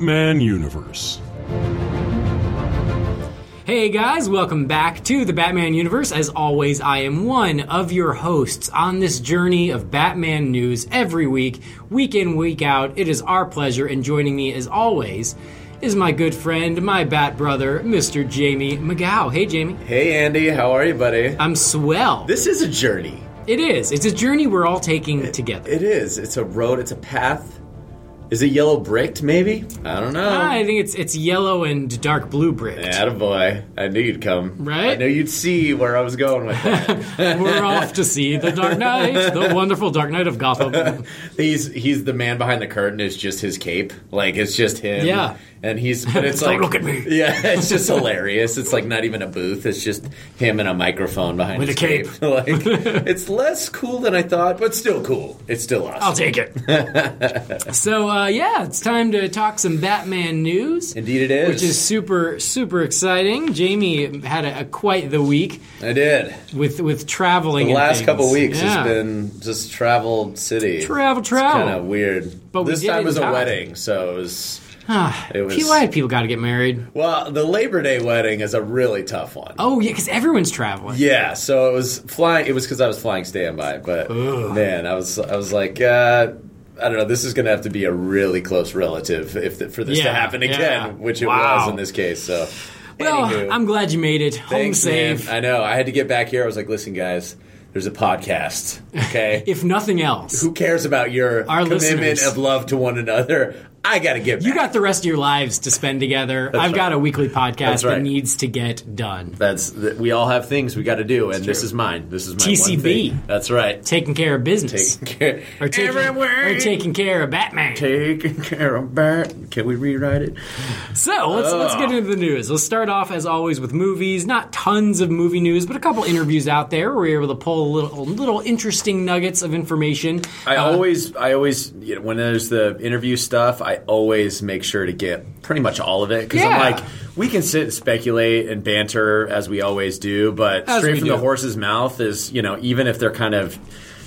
Batman universe. Hey guys, welcome back to the Batman universe. As always, I am one of your hosts on this journey of Batman news every week, week in, week out. It is our pleasure, and joining me as always is my good friend, my Bat brother, Mr. Jaime McGow. Hey, Jaime. Hey Andy, how are you, buddy? I'm swell. This is a journey. It is. It's a journey we're all taking together. It is. It's a road. It's a path. Is it yellow bricked? Maybe. I don't know. Ah, I think it's it's yellow and dark blue brick. Attaboy. I knew you'd come. Right? I knew you'd see where I was going with that. We're off to see the Dark Knight, the wonderful Dark Knight of Gotham. he's he's the man behind the curtain. It's just his cape. Like it's just him. Yeah. And he's but it's like look at me. Yeah, it's just hilarious. It's like not even a booth. It's just him and a microphone behind With his a cape. like it's less cool than I thought, but still cool. It's still awesome. I'll take it. so uh, yeah, it's time to talk some Batman news. Indeed, it is. Which is super super exciting. Jaime had a, a quite the week I did. with with traveling. The last things. couple weeks Yeah. has been just travel city. Travel, travel. Kind of weird. But this time was a wedding, so it was. Ah, It was- why people got to get married? Well, the Labor Day wedding is a really tough one. Oh yeah, because everyone's traveling. Yeah, so it was flying. It was because I was flying standby, but man, I was I was like, uh, I don't know. This is going to have to be a really close relative if th- for this to happen again, yeah. which it Wow. was in this case. So, Well, anywho. I'm glad you made it home Thanks, man. I know. I had to get back here. I was like, listen, guys, there's a podcast. Okay. If nothing else, Who cares about your Our commitment listeners. of love to one another? I got to back. you got the rest of your lives to spend together. I've right. got a weekly podcast That's that needs to get done. That's th- we all have things we got to do, and this is mine. This is my TCB. One thing. That's right. Taking care of business. Taking care. or taking, Everywhere. or taking care of Batman. Taking care of Batman. Can we rewrite it? So let's let's get into the news. Let's start off as always with movies. Not tons of movie news, but a couple interviews out there where we're able to pull a little, little interesting nuggets of information. I Uh, always, I always, you know, when there's the interview stuff, I always make sure to get pretty much all of it because Yeah. I'm like, we can sit and speculate and banter as we always do, but As straight from do. the horse's mouth is, you know, even if they're kind of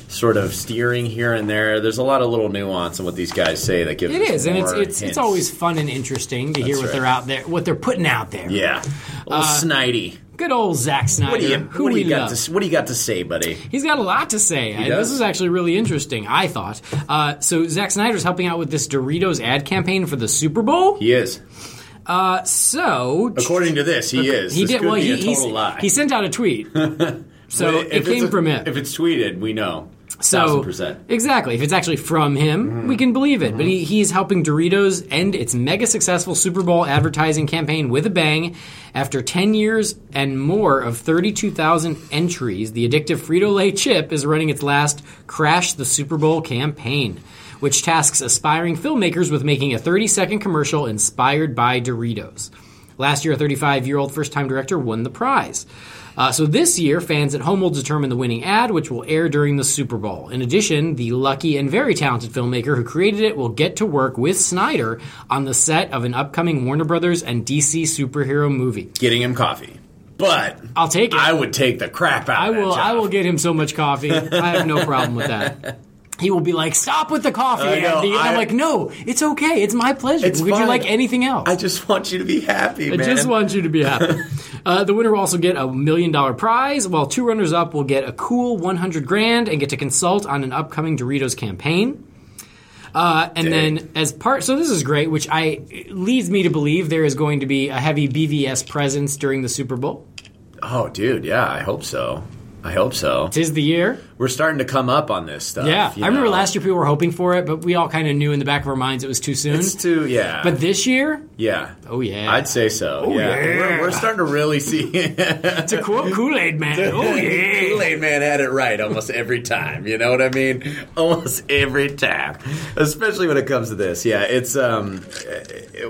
sort of steering here and there, there's a lot of little nuance in what these guys say that gives It is, and it's it's it's always fun and interesting to hear what right. they're out there, what they're putting out there. yeah, a little uh, snidey. Good old Zack Snyder, What do you, who what do you got love. to, what do you got to say, buddy? He's got a lot to say. I- does? This is actually really interesting. I thought. Uh, so Zack Snyder's helping out with this Doritos ad campaign for the Super Bowl. He is, So according to this, he is. he This did well. He, a total he's- lie. he sent out a tweet. So it came from him. If it's tweeted, we know. So. Mm-hmm. exactly, if it's actually from him, we can believe it. But he, he's helping Doritos end its mega successful Super Bowl advertising campaign with a bang. After ten years and more of thirty-two thousand entries, the addictive Frito Lay chip is running its last "Crash the Super Bowl" campaign, which tasks aspiring filmmakers with making a thirty-second commercial inspired by Doritos. Last year, a 35 year old first time director won the prize. Uh, so this year, fans at home will determine the winning ad, which will air during the Super Bowl. In addition, the lucky and very talented filmmaker who created it will get to work with Snyder on the set of an upcoming Warner Brothers and DC superhero movie. Getting him coffee. But I'll take it. I would take the crap out I will. I will get him so much coffee. I have no problem with that. He will be like, "Stop with the coffee, I know, Andy." And I'm I- like, "No, it's okay. It's my pleasure. It's Would you like anything else?" I just want you to be happy, I man. just want you to be happy. uh, the winner will also get a million dollar prize, while two runners up will get a cool 100 grand and get to consult on an upcoming Doritos campaign. Uh, and Dang. then, as part, so this is great, which I leads me to believe there is going to be a heavy BVS presence during the Super Bowl. oh, dude, yeah, I hope so. I hope so. Tis the year. We're starting to come up on this stuff. Yeah, I remember know. last year people were hoping for it, but we all kind of knew in the back of our minds it was too soon. It's too, yeah. but this year, yeah. oh yeah, I'd say so. yeah. yeah. We're, we're starting to really see. to quote Kool Aid Man, oh yeah. Kool-Aid Man had it right almost every time. You know what I mean? Almost every time, especially when it comes to this. Yeah, it's. um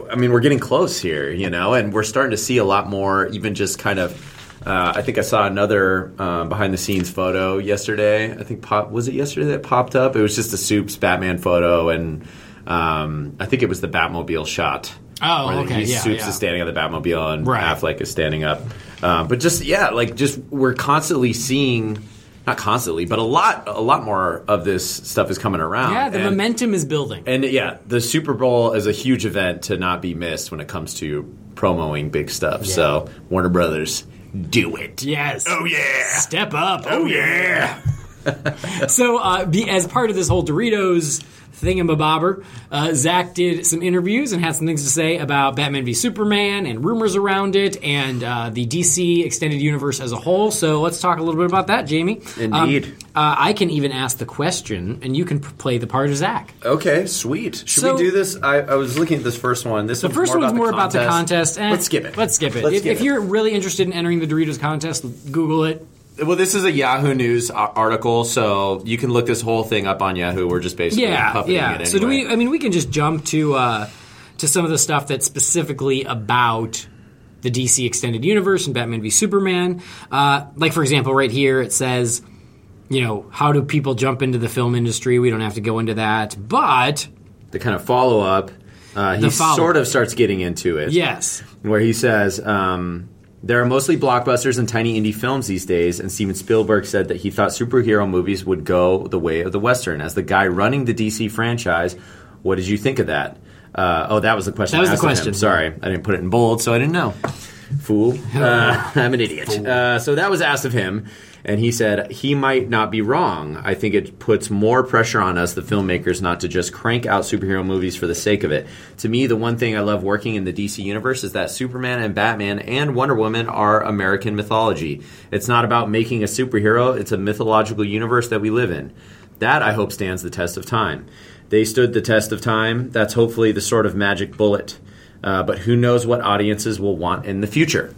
I mean, we're getting close here, you know, and we're starting to see a lot more. Even just kind of. Uh, I think I saw another uh, behind the scenes photo yesterday. I think pop was it yesterday that popped up. It was just a Soups Batman photo, and um, I think it was the Batmobile shot. Oh, okay, yeah, Soups yeah. is standing on the Batmobile, and Right. Affleck is standing up. Uh, but just yeah, like just we're constantly seeing not constantly, but a lot a lot more of this stuff is coming around. Yeah, the and, momentum is building. and yeah, the Super Bowl is a huge event to not be missed when it comes to promoing big stuff. So Warner Brothers, do it. yes. Oh yeah. Step up. Oh, oh yeah. So, uh, be, as part of this whole Doritos thingamabobber, uh, Zack did some interviews and had some things to say about Batman v Superman and rumors around it and uh, the DC extended universe as a whole. So, let's talk a little bit about that, Jaime. Um, Indeed. uh, I can even ask the question, and you can p- play the part of Zack. Okay, sweet. Should So- we do this? I, I was looking at this first one. This The first one's more about the contest. Eh, Let's skip it. Let's skip it. Let's if skip if it. you're really interested in entering the Doritos contest, Google it. Well, this is a Yahoo News article, so you can look this whole thing up on Yahoo. We're just basically Yeah, puppeting yeah. it anyway. So do we? I mean, we can just jump to uh, to some of the stuff that's specifically about the DC extended universe and Batman v Superman. Uh, like for example, right here it says, you know, how do people jump into the film industry? We don't have to go into that, but the kind of follow up? Uh, he follow-up. sort of starts getting into it. yes, where he says um, there are mostly blockbusters and tiny indie films these days, and Steven Spielberg said that he thought superhero movies would go the way of the western. As the guy running the DC franchise, what did you think of that? Uh, oh, that was the question. That was the question. Sorry, I didn't put it in bold, so I didn't know. Fool. Uh, I'm an idiot. Uh, so that was asked of him, and he said he might not be wrong. I think it puts more pressure on us, the filmmakers, not to just crank out superhero movies for the sake of it. To me, the one thing I love working in the DC universe is that Superman and Batman and Wonder Woman are American mythology. It's not about making a superhero, it's a mythological universe that we live in. That, I hope, stands the test of time. They stood the test of time. That's hopefully the sort of magic bullet. Uh, but who knows what audiences will want in the future?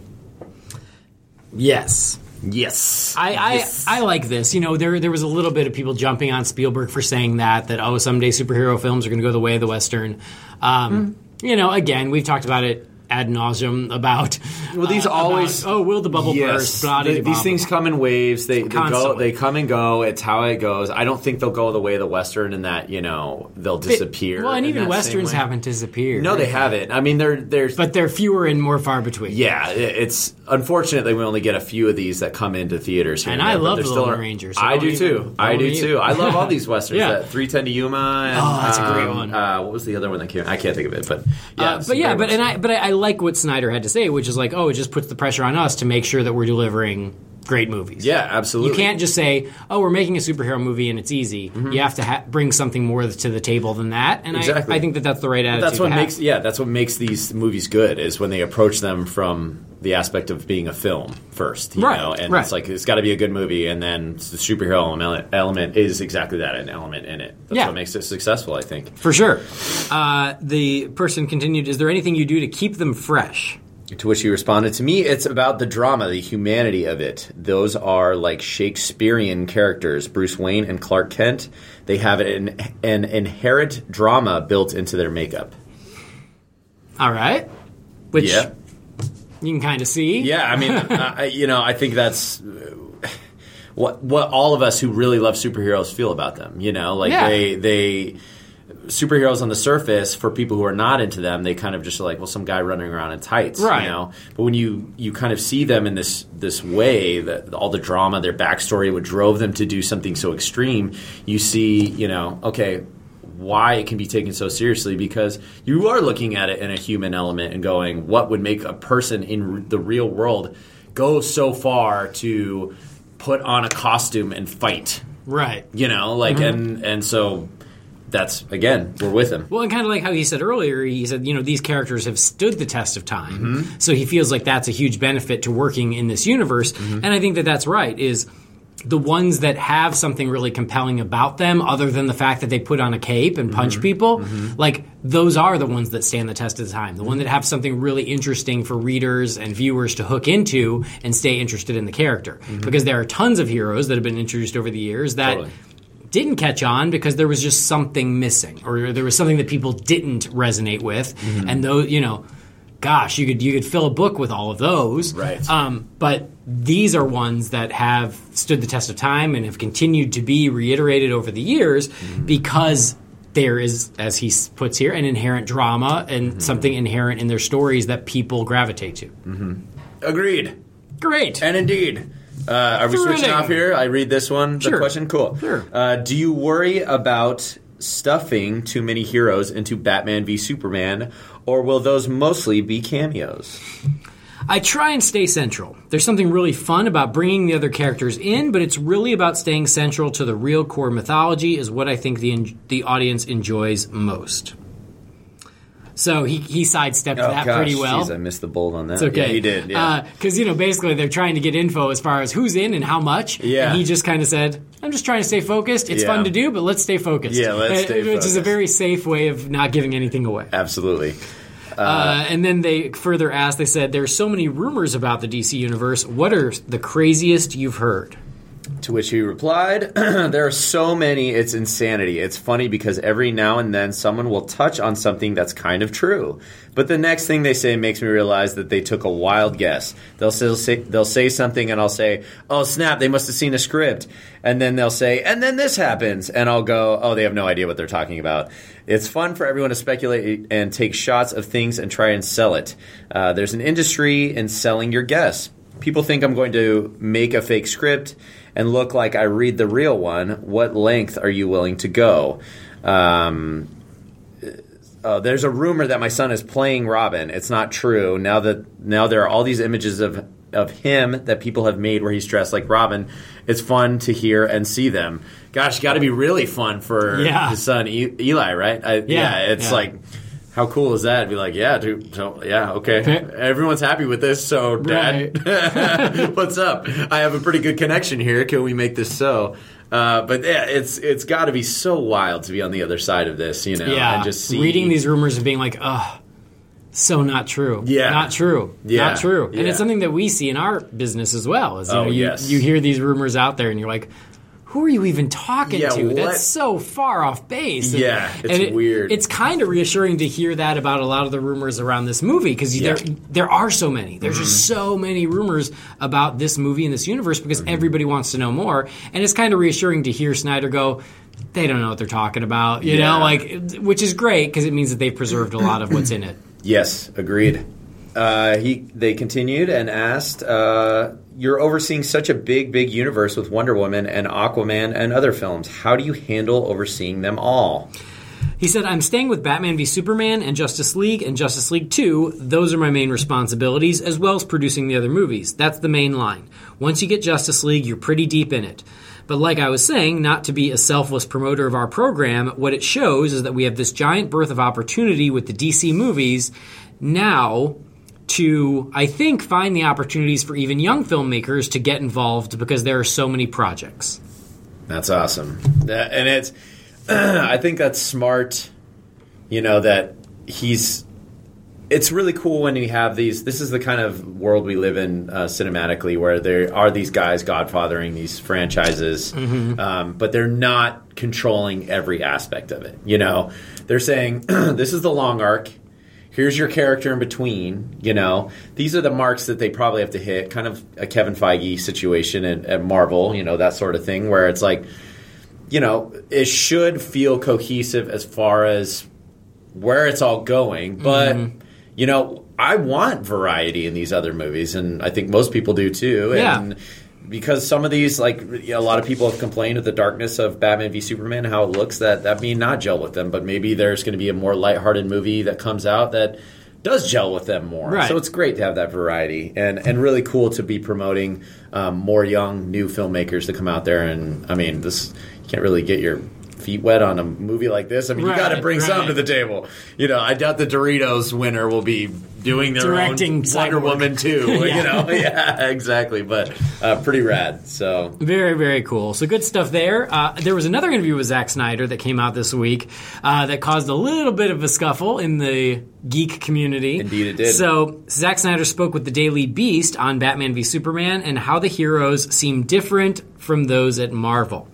yes. Yes. I, I, Yes. I like this. You know, there there was a little bit of people jumping on Spielberg for saying that that oh someday superhero films are going to go the way of the western. Um, You know, again, we've talked about it ad nauseum about. Well, these uh, always- about, oh, will the bubble burst? Blah, The- these things come in waves. They, they go. They come and go. It's how it goes. I don't think they'll go the way of the western, and that you know they'll disappear. Well, and even westerns haven't disappeared. No, they haven't. I mean, they're they're. but they're fewer and more far between. yeah, it- it's unfortunately we only get a few of these that come into theaters here. And there, I but love The Lone ar- Ranger, so I do even- too. I do even- too. I love all these westerns. Yeah. Three Ten to Yuma. And, Oh, that's a great um, one. Uh, what was the other one that came? I can't think of it, but yeah, Uh, but yeah, but and. I but I, I like what Snyder had to say, which is like, oh, it just puts the pressure on us to make sure that we're delivering great movies. yeah, absolutely. You can't just say, "Oh, we're making a superhero movie and it's easy." You have to ha- bring something more to the table than that, and Mm-hmm. Exactly. I, I think that that's the right attitude. That's what makes yeah. That's what makes these movies good is when they approach them from the aspect of being a film first, you Right, know, and right. it's like it's got to be a good movie, and then the superhero element, is exactly that an element in it. That's Yeah. what makes it successful, I think. for sure. Uh, the person continued, "Is there anything you do to keep them fresh?" To which he responded, "To me, it's about the drama, the humanity of it. Those are like Shakespearean characters, Bruce Wayne and Clark Kent. They have an an inherent drama built into their makeup." All right, which Yeah. you can kind of see. Yeah, I mean, I, you know, I think that's what what all of us who really love superheroes feel about them. You know, like Yeah. they they superheroes on the surface for people who are not into them, they kind of just are like, well, some guy running around in tights, Right. You know, but when you you kind of see them in this this way, that all the drama, their backstory, what drove them to do something so extreme, you see, you know, okay. Why it can be taken so seriously because you are looking at it in a human element and going, what would make a person in r- the real world go so far to put on a costume and fight? Right. You know, like mm-hmm. and and so that's again, we're with him. Well, and kind of like how he said earlier, he said, you know, these characters have stood the test of time. Mm-hmm. So he feels like that's a huge benefit to working in this universe. Mm-hmm. And I think that that's right, is the ones that have something really compelling about them, other than the fact that they put on a cape and Mm-hmm. punch people, like those are the ones that stand the test of time. The one that have something really interesting for readers and viewers to hook into and stay interested in the character. Because there are tons of heroes that have been introduced over the years that Mm-hmm. Totally. Didn't catch on because there was just something missing or there was something that people didn't resonate with Mm-hmm. and those you know gosh you could you could fill a book with all of those Right. um, but these are ones that have stood the test of time and have continued to be reiterated over the years Mm-hmm. because there is as he puts here an inherent drama and Mm-hmm. something inherent in their stories that people gravitate to Agreed. great And indeed. Uh, are we switching off here? I read this one. The question. Cool. Sure. Uh, do you worry about stuffing too many heroes into Batman v Superman, or will those mostly be cameos? I try and stay central. There's something really fun about bringing the other characters in, but it's really about staying central to the real core mythology is what I think the the audience enjoys most. So he, he sidestepped that pretty well. Oh, Jeez, I missed the bold on that. It's okay. Yeah, he did. Yeah. Because, you know, basically they're trying to get info as far as who's in and how much. Yeah. And he just kind of said, I'm just trying to stay focused. It's Yeah. fun to do, but let's stay focused. Yeah, let's Uh, stay Which is a very safe way of not giving anything away. Absolutely. Uh, and then they further asked, they said, There's so many rumors about the DC Universe. What are the craziest you've heard? To which he replied, There are so many, it's insanity. It's funny because every now and then someone will touch on something that's kind of true. But the next thing they say makes me realize that they took a wild guess. They'll say, they'll say something and I'll say, Oh snap, they must have seen a script. And then they'll say, And then this happens. And I'll go, Oh, they have no idea what they're talking about. It's fun for everyone to speculate and take shots of things and try and sell it. Uh, there's an industry in selling your guess. People think I'm going to make a fake script and look like I read the real one. What length are you willing to go? Um, uh, there's a rumor that my son is playing Robin. It's not true. Now that now there are all these images of of him that people have made where he's dressed like Robin. It's fun to hear and see them. Gosh, got to be really fun for Yeah. his son e- Eli, right? I, yeah, it's yeah. like. How cool is that? Be like, yeah, dude. So, yeah, okay. Everyone's happy with this. So, Dad, what's up? I have a pretty good connection here. Can we make this so? Uh, but yeah, it's it's got to be so wild to be on the other side of this, you know, Yeah. and just see Reading these rumors and being like, Ugh. So not true. Yeah. not true. Yeah. not true. And Yeah. it's something that we see in our business as well. Is you Oh, know, you, yes. you hear these rumors out there, and you're like, "Who are you even talking Yeah, to? what? That's so far off base." And- Yeah, it's it- weird. It's kind of reassuring to hear that about a lot of the rumors around this movie because Yeah. Mm-hmm. there there are so many. There's just so many rumors about this movie and this universe because everybody wants to know more, and it's kind of reassuring to hear Snyder go. They don't know what they're talking about, you Yeah. know, like which is great because it means that they've preserved a lot of what's in it. Yes, agreed. Uh, he they continued and asked, uh, "You're overseeing such a big, big universe with Wonder Woman and Aquaman and other films. How do you handle overseeing them all?" He said, I'm staying with Batman v Superman and Justice League and Justice League 2. Those are my main responsibilities, as well as producing the other movies. That's the main line. Once you get Justice League, you're pretty deep in it. But like I was saying, not to be a selfless promoter of our program, what it shows is that we have this giant birth of opportunity with the DC movies now to, I think, find the opportunities for even young filmmakers to get involved because there are so many projects. That's awesome. And it's, I think that's smart. You know that he's. It's really cool when you have these. This is the kind of world we live in uh, cinematically, where there are these guys godfathering these franchises, um, but they're not controlling every aspect of it. You know, they're saying this is the long arc. Here's your character in between. You know, these are the marks that they probably have to hit. Kind of a Kevin Feige situation at, at Marvel. You know, that sort of thing, where it's like you know, it should feel cohesive as far as where it's all going. But, mm-hmm. you know, I want variety in these other movies, and I think most people do too. Yeah. And because some of these, like, a lot of people have complained of the darkness of Batman v Superman, how it looks, that that may not gel with them. But maybe there's going to be a more lighthearted movie that comes out that does gel with them more. Right. So it's great to have that variety, and and really cool to be promoting um, more young new filmmakers to come out there. And I mean, this you can't really get your feet wet on a movie like this. I mean, you got to bring right. something to the table. You know, I doubt the Doritos winner will be doing their Directing own Wonder Woman too. Yeah. You know, yeah, exactly. But uh, pretty rad. So Very, very cool. So good stuff there. Uh, there was another interview with Zack Snyder that came out this week uh, that caused a little bit of a scuffle in the geek community. Indeed it did. So Zack Snyder spoke with the Daily Beast on Batman v Superman and how the heroes seem different from those at Marvel.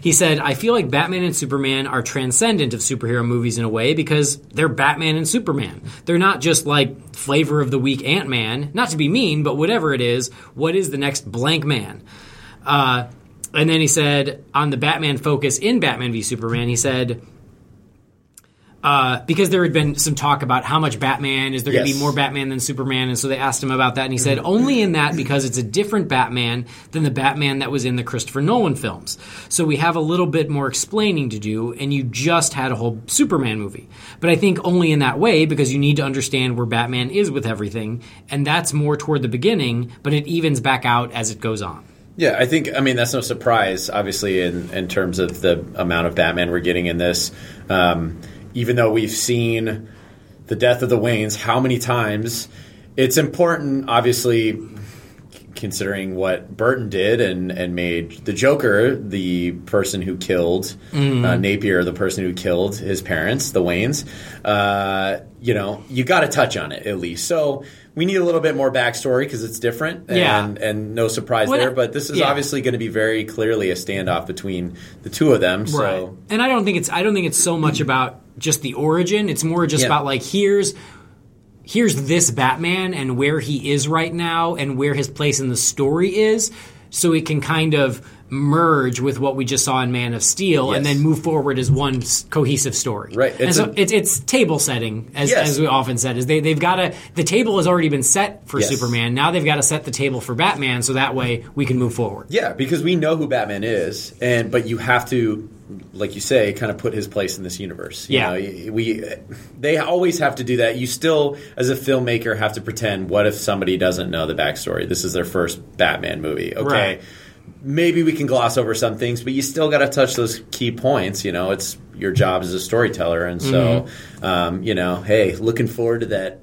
He said, I feel like Batman and Superman are transcendent of superhero movies in a way because they're Batman and Superman. They're not just like flavor of the week Ant Man. Not to be mean, but whatever it is, what is the next blank man? Uh, and then he said, on the Batman focus in Batman v Superman, he said, uh, because there had been some talk about how much Batman is there going to be more Batman than Superman, and so they asked him about that, and he said only in that because it's a different Batman than the Batman that was in the Christopher Nolan films. So we have a little bit more explaining to do, and you just had a whole Superman movie. But I think only in that way because you need to understand where Batman is with everything, and that's more toward the beginning, but it evens back out as it goes on. Yeah, I think I mean that's no surprise, obviously, in in terms of the amount of Batman we're getting in this. Um, even though we've seen the death of the Waynes how many times, it's important, obviously, considering what Burton did and and made the Joker the person who killed uh, Napier, the person who killed his parents, the Waynes. Uh, you know, you got to touch on it at least. So. We need a little bit more backstory because it's different, Yeah. and, and no surprise there. But this is yeah. obviously going to be very clearly a standoff between the two of them. So Right. And I don't think it's I don't think it's so much about just the origin. It's more just Yeah. about like here's here's this Batman and where he is right now and where his place in the story is so it can kind of merge with what we just saw in Man of Steel and then move forward as one cohesive story. Right. And It's so a- it's it's table setting as, Yes. as we often said is they they've got to the table has already been set for Yes. Superman. Now they've got to set the table for Batman so that way we can move forward. yeah, because we know who Batman is, and but you have to, like you say, kind of put his place in this universe. You Yeah. know, we they always have to do that. You still, as a filmmaker, have to pretend. What if somebody doesn't know the backstory? This is their first Batman movie. Okay. Right. Maybe we can gloss over some things, but you still got to touch those key points. You know, it's your job as a storyteller, and so, Mm-hmm. um, you know, hey, looking forward to that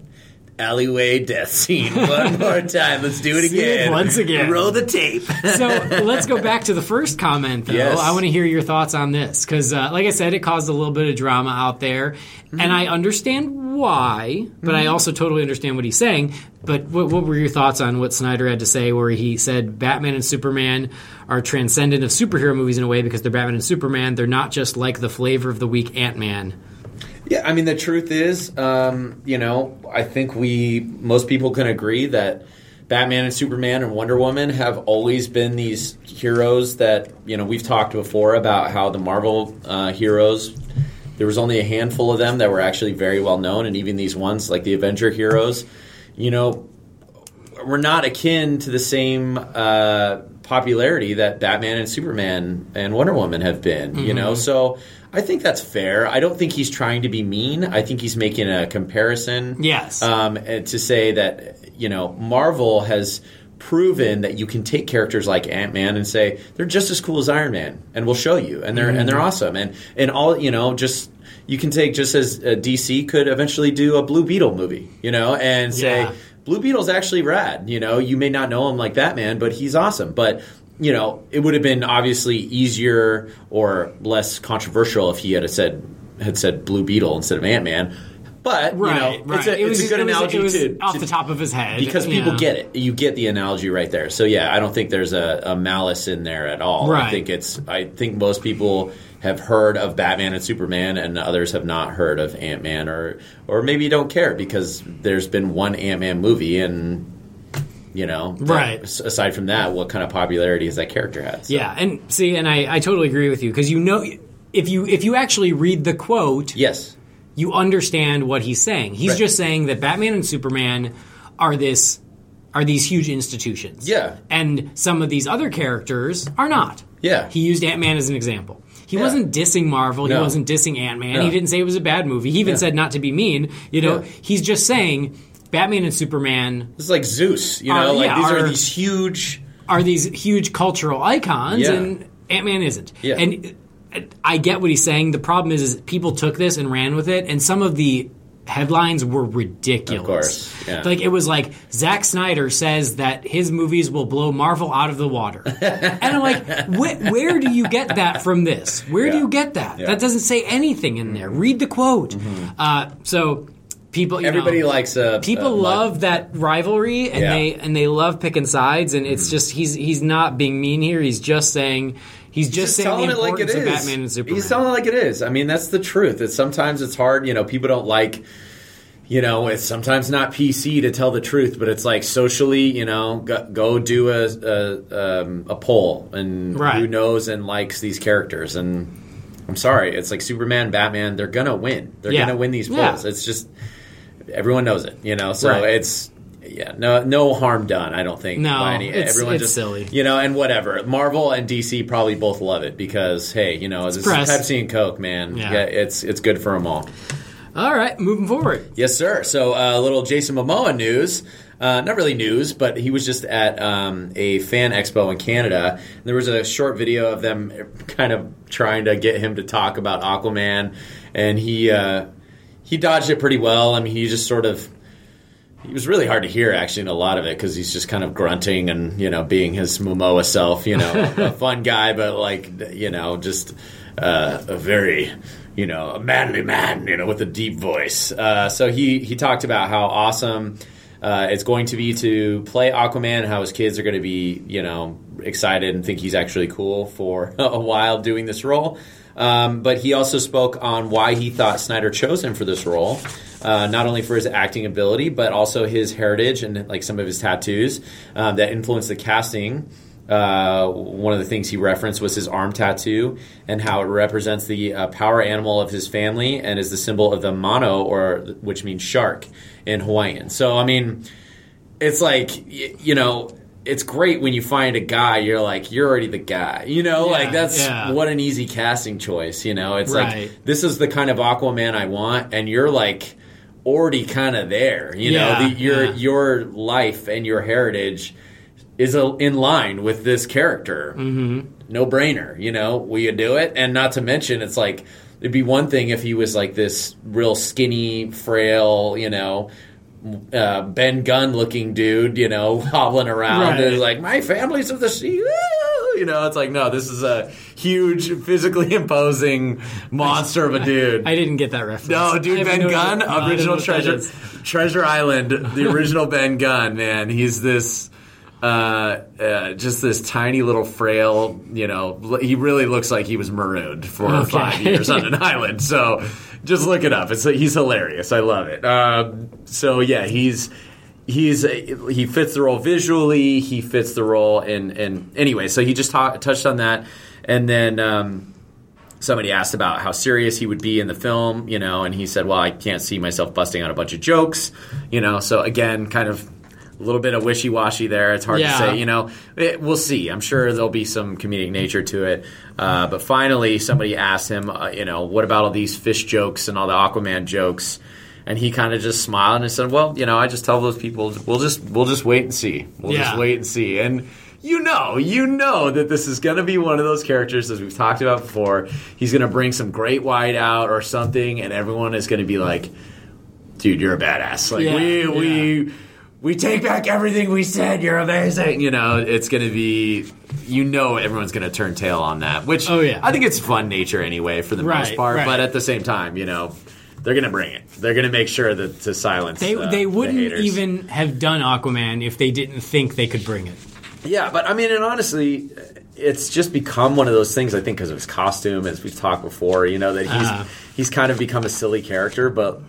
alleyway death scene one more time. Let's do it See it again. once again. Roll the tape. so let's go back to the first comment, though. Yes. I want to hear your thoughts on this because, uh, like I said, it caused a little bit of drama out there, Mm-hmm. and I understand why, but I also totally understand what he's saying. But what, what were your thoughts on what Snyder had to say, where he said Batman and Superman are transcendent of superhero movies in a way because they're Batman and Superman. They're not just like the flavor of the week Ant Man. Yeah, I mean the truth is, um, you know, I think we most people can agree that Batman and Superman and Wonder Woman have always been these heroes that you know we've talked before about how the Marvel uh, heroes. There was only a handful of them that were actually very well known, and even these ones like the Avenger heroes, you know, we're not akin to the same uh, popularity that Batman and Superman and Wonder Woman have been. You know, so I think that's fair. I don't think he's trying to be mean. I think he's making a comparison. Yes. Um, to say that you know Marvel has proven that you can take characters like Ant Man and say they're just as cool as Iron Man, and we'll show you, and they're and they're awesome, and and all you know just. You can take just as uh, DC could eventually do a Blue Beetle movie, you know, and say Yeah. Blue Beetle's actually rad. You know, you may not know him like that man, but he's awesome. But you know, it would have been obviously easier or less controversial if he had said had said Blue Beetle instead of Ant Man. But Right, you know, right. it's a, it was, it's a good it was- analogy it was to, off to- the top of his head because people get it. You get the analogy right there. So yeah, I don't think there's a, a malice in there at all. I think it's. I think most people have heard of Batman and Superman, and others have not heard of Ant Man, or or maybe don't care because there's been one Ant Man movie, and you know, Right. s- aside from that, what kind of popularity has that character had? So- Yeah, and see, and I, I totally agree with you because you know, if you if you actually read the quote, Yes. you understand what he's saying. He's Right. just saying that Batman and Superman are this are these huge institutions. Yeah. And some of these other characters are not. Yeah. He used Ant Man as an example. He Yeah. wasn't dissing Marvel. He wasn't dissing Ant Man. No. He didn't say it was a bad movie. He even Yeah. said not to be mean. You know, he's just saying Batman and Superman This is like Zeus. You know, Uh, like these are our- these huge. are these huge cultural icons, and Ant Man isn't. Yeah. And I get what he's saying. The problem is, is people took this and ran with it, and some of the headlines were ridiculous. Of course, yeah. Like it was like Zack Snyder says that his movies will blow Marvel out of the water, and I'm like, wh- where do you get that from this? Where do you get that? Yeah. Mm-hmm. That doesn't say anything in there. Read the quote. Uh, so people, Everybody know, likes a people a- love that rivalry and Yeah. they and they love picking sides and Mm-hmm. it's just he's he's not being mean here he's just saying he's just, saying telling the it like it importance is. of Batman and Superman He's telling it like it is. I mean, that's the truth. It's sometimes it's hard. You know, people don't like. You know, it's sometimes not PC to tell the truth, but it's like socially. You know, go, go do a a, um, a poll, and Right. who knows and likes these characters, and I'm sorry, it's like Superman, Batman. They're gonna win. They're Yeah. gonna win these Yeah. polls. It's just everyone knows it, you know. So Right. it's yeah, no no harm done. I don't think. No, by any, it's- everyone it's just silly. you know, and whatever. Marvel and DC probably both love it because hey, you know, this press. is Pepsi and Coke, man. Yeah. Yeah, it's it's good for them all. All right, moving forward. Yes, sir. So a uh, little Jason Momoa news. Uh, not really news, but he was just at um, a fan expo in Canada. There was a short video of them kind of trying to get him to talk about Aquaman, and he uh, he dodged it pretty well. I mean, he just sort of he was really hard to hear actually in a lot of it because he's just kind of grunting and you know being his Momoa self, you know, a fun guy, but like you know just uh, a very you know a manly man, you know, with a deep voice. Uh, so he he talked about how awesome. Uh, it's going to be to play Aquaman, how his kids are going to be, you know, excited and think he's actually cool for a while doing this role. Um, but he also spoke on why he thought Snyder chose him for this role, uh, not only for his acting ability, but also his heritage and like some of his tattoos um, that influenced the casting. Uh, one of the things he referenced was his arm tattoo and how it represents the uh, power animal of his family and is the symbol of the mano, or which means shark in Hawaiian. So, I mean, it's like you know it's great when you find a guy you're like you're already the guy you know Yeah, like that's yeah. what an easy casting choice you know it's Right. like this is the kind of aquaman i want and you're like already kind of there you Yeah, know the, your your life and your heritage is a, in line with this character Mm-hmm. no brainer you know will you do it and not to mention it's like it'd be one thing if he was like this real skinny frail you know uh, Ben Gunn looking dude, you know, hobbling around Right. and like my family's of the sea. You know, it's like no, this is a huge, physically imposing monster of a dude. I didn't get that reference. no, dude, Ben Gunn, no, I don't know original Treasure. Treasure Island, the original Ben Gunn, man. He's this. Uh, uh, just this tiny little frail, you know. He really looks like he was marooned for Okay. five years on an island. So just look it up. It's he's hilarious. I love it. Um, so yeah, he's he's he fits the role visually. He fits the role in and anyway. So he just ta- touched on that, and then. Um, somebody asked about how serious he would be in the film, you know, and he said, "Well, I can't see myself busting out a bunch of jokes," you know. So again, kind of a little bit of wishy-washy there. It's hard Yeah. to say, you know. It, we'll see. I'm sure there'll be some comedic nature to it. Uh, but finally, somebody asked him, uh, you know, what about all these fish jokes and all the Aquaman jokes? And he kind of just smiled and said, "Well, you know, I just tell those people, we'll just we'll just wait and see. We'll Yeah. just wait and see." And you know, you know that this is going to be one of those characters, as we've talked about before. He's going to bring some great white out or something, and everyone is going to be like, "Dude, you're a badass!" Like Yeah, we yeah. we we take back everything we said. You're amazing. You know, it's going to be. You know, everyone's going to turn tail on that. Which Oh, yeah. I think it's fun nature anyway for the most part. right. But at the same time, you know. They're gonna bring it. They're gonna make sure that to silence. They, uh, they wouldn't haters. even have done Aquaman if they didn't think they could bring it. Yeah, but I mean, and honestly, it's just become one of those things. I think because of his costume, as we've talked before, you know that he's Uh-huh. he's kind of become a silly character. But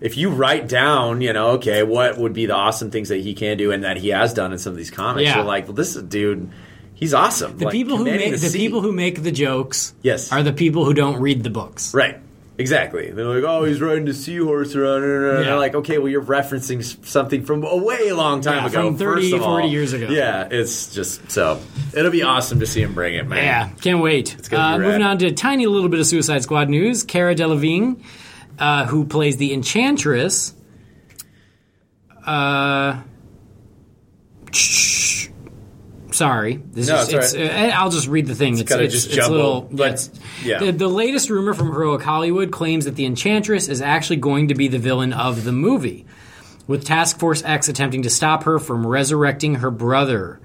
if you write down, you know, okay, what would be the awesome things that he can do and that he has done in some of these comics, Yeah. you're like, well, this is a dude. He's awesome. The people who make the, people who make the jokes Yes. are the people who don't read the books. Right. Exactly. They're like, oh, he's riding a seahorse around. And Yeah. they're like, okay, well, you're referencing something from a way long time Yeah, ago. from 30, first of all. 40 years ago. Yeah, it's just so. It'll be awesome to see him bring it, man. Yeah, can't wait. Uh, moving on to a tiny little bit of Suicide Squad news. Cara Delevingne, uh, who plays the Enchantress. Uh, shh. sorry, this No, is. it's all uh, I'll just read the thing. It's, kinda it's, just it's jumbled, little, but- yeah. The, the latest rumor from Heroic Hollywood claims that the Enchantress is actually going to be the villain of the movie with Task Force X attempting to stop her from resurrecting her brother,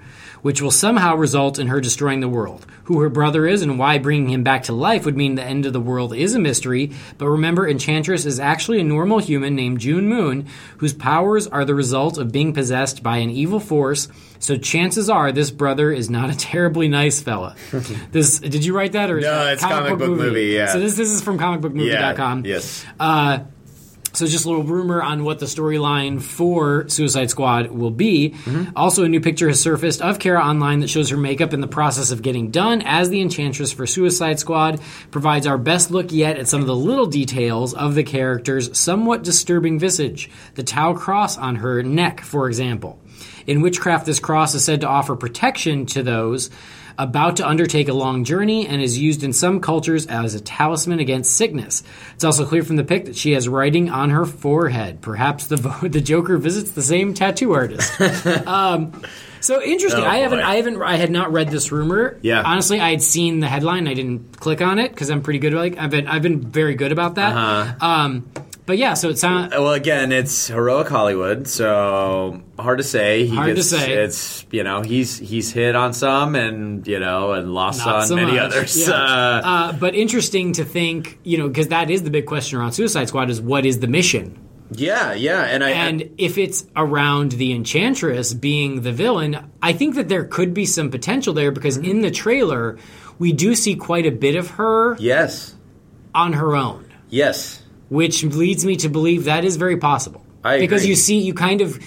which will somehow result in her destroying the world. Who her brother is and why bringing him back to life would mean the end of the world is a mystery, but remember, Enchantress is actually a normal human named June Moon, whose powers are the result of being possessed by an evil force, so chances are this brother is not a terribly nice fella. this Did you write that? or No, it's comic book movie, yeah. So this, this is from comicbookmovie.com. Yeah. Yes. Uh, So just a little rumor on what the storyline for Suicide Squad will be. Mm-hmm. Also, a new picture has surfaced of Cara online that shows her makeup in the process of getting done as the Enchantress for Suicide Squad provides our best look yet at some of the little details of the character's somewhat disturbing visage. The Tau cross on her neck, for example. In Witchcraft, this cross is said to offer protection to those about to undertake a long journey and is used in some cultures as a talisman against sickness. It's also clear from the pic that she has writing on her forehead. Perhaps the the Joker visits the same tattoo artist. um, so interesting. Oh, I haven't, boy. I haven't, I had not read this rumor. Yeah. honestly, I had seen the headline. I didn't click on it because I'm pretty good. Like I've been, I've been very good about that. Uh-huh. Um, but yeah, so it sounds. Well, again, it's heroic Hollywood, so hard to say. He Hard to say. It's you know he's he's hit on some and you know and lost Not on so many much. others. Yeah. Uh, Uh, but interesting to think, you know, because that is the big question around Suicide Squad: is what is the mission? yeah, yeah, and I And if it's around the Enchantress being the villain, I think that there could be some potential there because Mm-hmm. in the trailer we do see quite a bit of her yes, on her own, yes, which leads me to believe that is very possible. I because agree. you see, you kind of.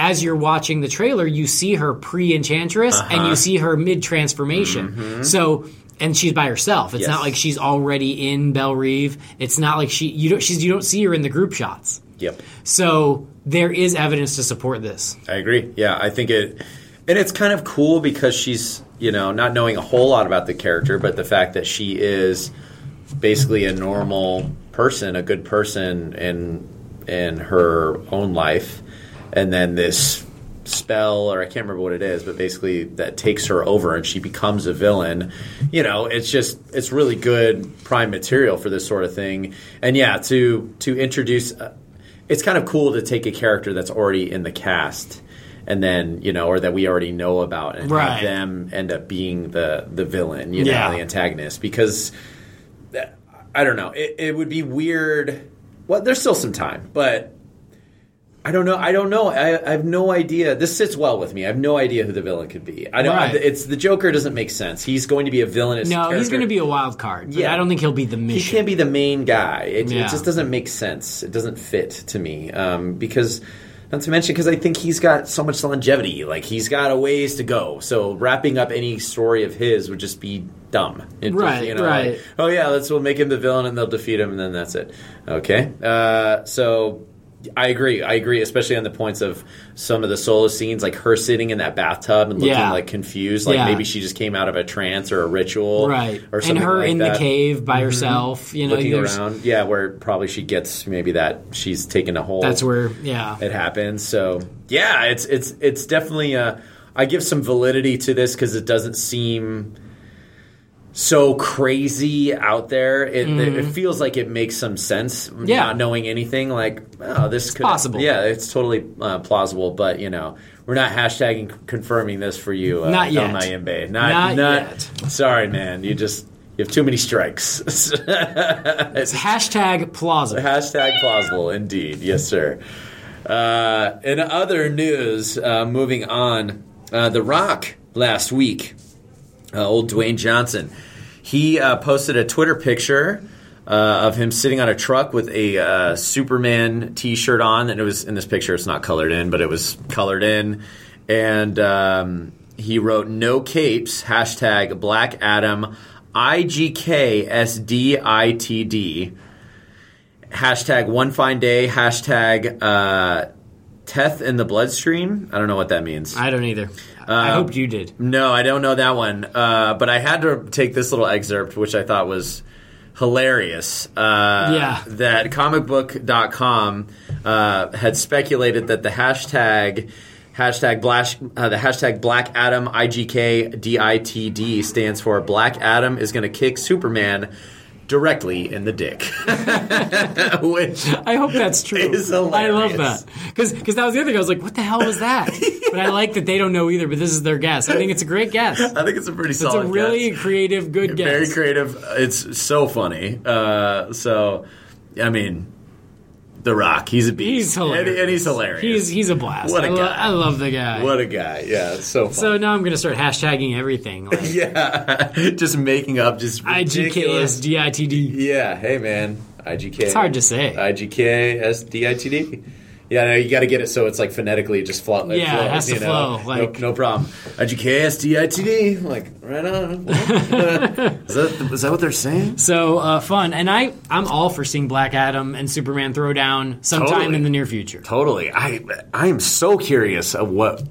As you're watching the trailer, you see her pre-enchantress and Uh-huh. you see her mid-transformation. Mm-hmm. So, and she's by herself. It's Yes. not like she's already in Belle Reve. It's not like she you don't she's you don't see her in the group shots. yep. So there is evidence to support this. I agree. Yeah, I think it, and it's kind of cool because she's you know not knowing a whole lot about the character, but the fact that she is basically a normal person, a good person in in her own life, and then this spell or I can't remember what it is, but basically that takes her over and she becomes a villain. You know, it's just it's really good prime material for this sort of thing. And yeah, to to introduce uh, it's kind of cool to take a character that's already in the cast and then you know or that we already know about and Right. have them end up being the the villain you Yeah. know the antagonist because i don't know it, it would be weird well there's still some time but I don't know. I don't know. I, I have no idea. This sits well with me. I have no idea who the villain could be. I don't. Right. It's the Joker doesn't make sense. He's going to be a villainous. No, he's going to be a wild card. But Yeah. I don't think he'll be the main. He can't be the main guy. It, Yeah. it just doesn't make sense. It doesn't fit to me um, because, not to mention, because I think he's got so much longevity. Like he's got a ways to go. So wrapping up any story of his would just be dumb. It just, Right, you know, right. like, oh yeah, let's we'll make him the villain and they'll defeat him and then that's it. Okay. Uh, so. I agree. I agree, especially on the points of some of the solo scenes, like her sitting in that bathtub and looking Yeah. like confused, like Yeah. maybe she just came out of a trance or a ritual, right. Or and her like in that. Mm-hmm. the cave by herself. You know, looking around. Yeah, where probably she gets maybe that she's taken a hold. That's where, yeah. it happens. So yeah, it's it's it's definitely. Uh, I give some validity to this because it doesn't seem so crazy out there. It, it feels like it makes some sense. Mm-hmm. Yeah. not knowing anything, like oh, this could possible. Yeah, it's totally uh, plausible. But you know, we're not hashtagging confirming this for you. Uh, Not yet. Mayimbe. Not Not not. yet. Sorry, man. You just you have too many strikes. It's hashtag plausible. Hashtag plausible, indeed. Yes, sir. Uh, in other news, uh, moving on, uh, The Rock last week, uh, old Dwayne Johnson, he uh, posted a Twitter picture uh, of him sitting on a truck with a uh, Superman T-shirt on, and it was in this picture. It's not colored in, but it was colored in, and um, he wrote "No capes." Hashtag Black Adam. IGKSDITD hashtag one fine day hashtag uh, Teth in the bloodstream. I don't know what that means. I don't either. I hoped you did. no, I don't know that one. Uh, but I had to take this little excerpt, which I thought was hilarious. Uh, Yeah. That comicbook.com uh, had speculated that the hashtag. Hashtag black, uh, the hashtag Black Adam IGK DITD stands for Black Adam is going to kick Superman directly in the dick. Which I hope that's true. I love that because that was the other thing. I was like, "What the hell was that?" but I like that they don't know either. But this is their guess. I think it's a great guess. I think it's a pretty solid It's a really guess. creative, good guess. Very creative. It's so funny. Uh, so, I mean, The Rock, he's a beast. He's hilarious. And, and he's hilarious. He's he's a blast. What a I, lo- guy. I love the guy. what a guy. Yeah, so fun. so now I'm going to start hashtagging everything. Like yeah, just making up just ridiculous. IGKS DITD. Yeah, hey man, IGK. It's hard to say. IGK S D I T D. Yeah, no, you got to get it so it's like phonetically just flo- it Yeah, it flows, has to you know? flow, No- like- no, problem. IGK S D I T D. Like right on. is that is that what they're saying? So uh, fun, and I I'm all for seeing Black Adam and Superman Throwdown sometime Totally. in the near future. Totally. I I am so curious of what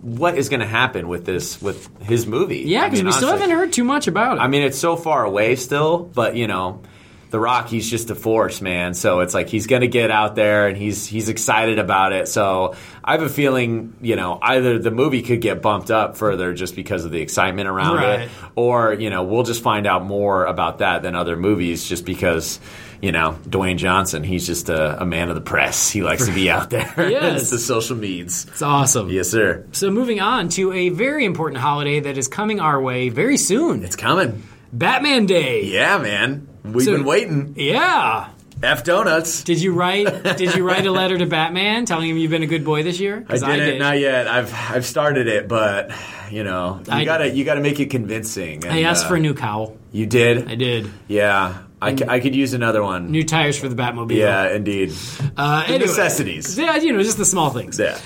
what is going to happen with this with his movie. Yeah, I because mean, we still haven't heard too much about it. I mean, it's so far away still, but you know, The Rock, he's just a force, man. So it's like he's going to get out there and he's he's excited about it. So I have a feeling, you know, either the movie could get bumped up further just because of the excitement around Right. it, or you know, we'll just find out more about that than other movies, just because. You know, Dwayne Johnson, he's just a, a man of the press. He likes to be out there. Yes. it's the social meds. it's awesome. Yes, sir. So moving on to a very important holiday that is coming our way very soon. It's coming. Batman Day. Yeah, man. We've So- been waiting. Yeah. F donuts. Did you write Did you write a letter to Batman telling him you've been a good boy this year? I didn't, not yet. I've I've started it, but you know, you I- gotta you gotta make it convincing. I asked uh, for a new cowl. You did? I did. Yeah, I, c- I could use another one. New tires for the Batmobile. yeah, indeed. Uh, anyway. necessities. Yeah, you know, just the small things. Yeah.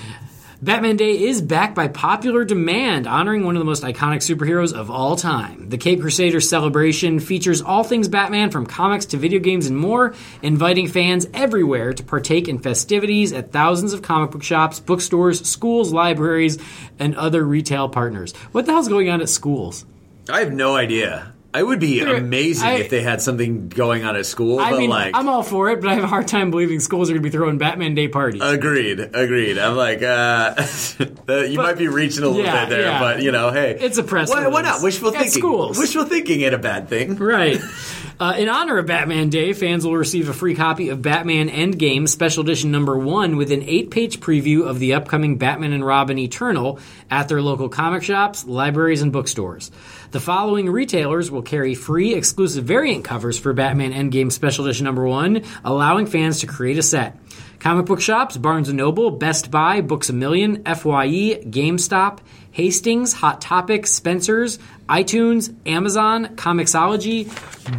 Batman Day is back by popular demand, honoring one of the most iconic superheroes of all time. The Cape Crusader celebration features all things Batman from comics to video games and more, inviting fans everywhere to partake in festivities at thousands of comic book shops, bookstores, schools, libraries, and other retail partners. What the hell's going on at schools? I have no idea. It would be amazing I- if they had something going on at school, I but mean, like I'm all for it, but I have a hard time believing schools are going to be throwing Batman Day parties. Agreed, agreed. I'm like, uh, uh, you might be reaching a little Yeah, bit there, yeah. but you know, hey, It's a press Why, why not? Wishful At thinking. schools. Wishful thinking ain't a bad thing. Right. Uh, in honor of Batman Day, fans will receive a free copy of Batman Endgame Special Edition Number One with an eight-page preview of the upcoming Batman and Robin Eternal at their local comic shops, libraries, and bookstores. The following retailers will carry free exclusive variant covers for Batman Endgame Special Edition Number One, allowing fans to create a set. Comic book shops, Barnes & Noble, Best Buy, Books A Million, FYE, GameStop, Hastings, Hot Topic, Spencer's, iTunes, Amazon, Comixology,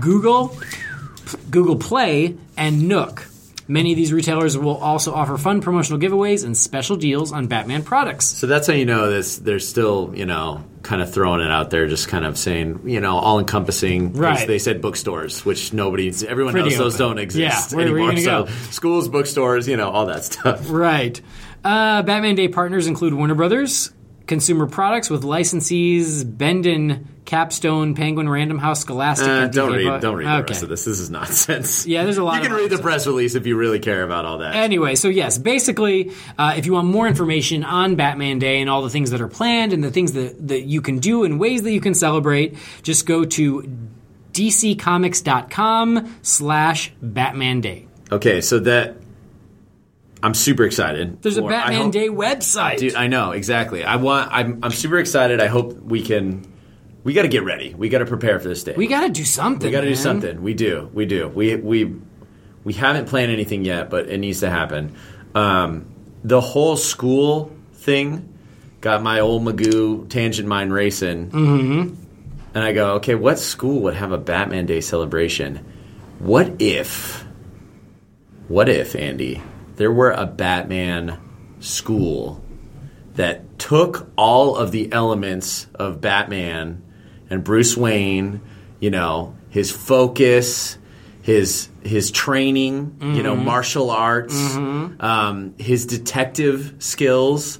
Google, Google Play, and Nook. Many of these retailers will also offer fun promotional giveaways and special deals on Batman products. So that's how you know this. They're still, you know, kind of throwing it out there, just kind of saying, you know, all encompassing. Right. They said bookstores, which nobody's, everyone Pretty knows those don't exist Yeah, where- where anymore. gonna so go? schools, bookstores, you know, all that stuff. Right. Uh, Batman Day partners include Warner Brothers, Consumer Products with licensees Bendon, Capstone, Penguin, Random House, Scholastic. Uh, don't DK read, don't read the Okay. rest of this. This is nonsense. Yeah, there's a lot of You can read the press release if you really care about all that. Anyway, so yes, basically, uh, if you want more information on Batman Day and all the things that are planned and the things that, that you can do and ways that you can celebrate, just go to dccomics.com slash Batman Day. okay, so that I'm super excited. There's a for- I Batman hope- Day website. Dude, I know exactly. I want. I'm. I'm super excited. I hope we can. We got to get ready. We got to prepare for this day. we got to do something. We got to do something. We do. We do. We we we haven't planned anything yet, but it needs to happen. Um, the whole school thing got my old Magoo tangent mind racing, mm-hmm. and I go, okay, what school would have a Batman Day celebration? What if? What if Andy? There were a Batman school that took all of the elements of Batman and Bruce Wayne, you know, his focus, his his training, you know, martial arts, um, his detective skills.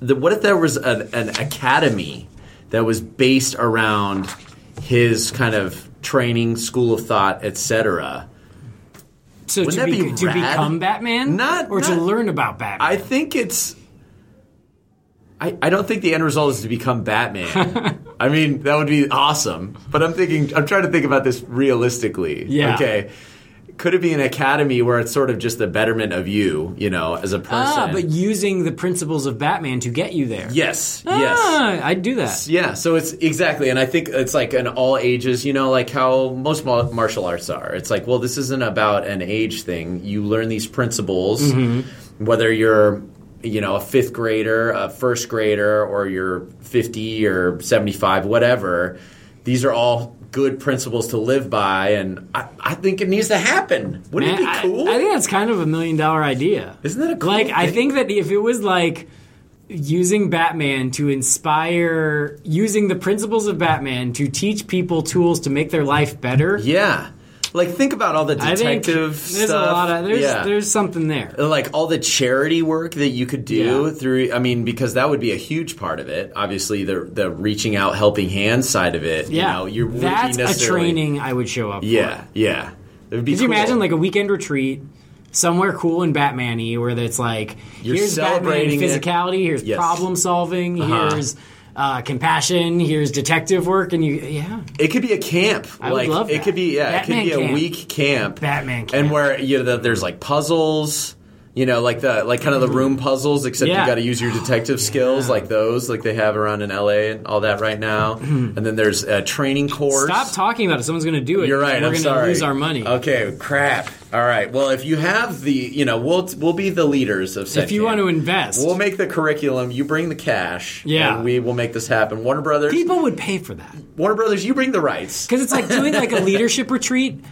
The, what if there was an, an academy that was based around his kind of training, school of thought, etc. So to, Wouldn't that be, be to become Batman? Not- or to learn about Batman? I think it's. I, I don't think the end result is to become Batman. I mean, that would be awesome. But I'm thinking, I'm trying to think about this realistically. Yeah. Okay. Could it be an academy where it's sort of just the betterment of you, you know, as a person? ah, but using the principles of Batman to get you there. yes, yes. Ah, I'd do that. Yeah, so it's exactly, and I think it's like an all ages, you know, like how most martial arts are. It's like, well, this isn't about an age thing. You learn these principles, Mm-hmm. whether you're, you know, a fifth grader, a first grader, or you're 50 or 75, whatever. these are all good principles to live by, and I, I think it needs to happen. Wouldn't Man, it be cool? I, I think that's kind of a million dollar idea. Isn't that a cool like? I think that if it was like using Batman to inspire, using the principles of Batman to teach people tools to make their life better. yeah, like think about all the detective there's stuff. a lot of there's yeah. there's something there. like all the charity work that you could do Yeah. through i mean because that would be a huge part of it obviously the the reaching out helping hands side of it Yeah, you know you wouldn't be that's a necessarily- training I would show up. yeah for. yeah it would be Could you cool. imagine like a weekend retreat? Somewhere cool and Batman-y, where it's like You're here's Batman celebrating it. physicality, here's Yes. problem solving, Uh-huh. here's uh, compassion, here's detective work, and you yeah, it could be a camp I would like love it could be yeah Batman it could be a camp. week camp Batman camp. and where you know the, there's like puzzles you know like the like kind of the room puzzles except Yeah. you got to use your detective skills like those like they have around in LA and all that right now and then there's a training course Stop talking about it. Someone's going to do it. You're right. We're I'm gonna sorry. lose our money. Okay, crap. All right. Well, if you have the, you know, we'll we'll be the leaders of. If you want to invest, we'll make the curriculum. You bring the cash. Yeah. and we will make this happen. Warner Brothers. people would pay for that Warner Brothers. You bring the rights. because it's like doing like a leadership retreat,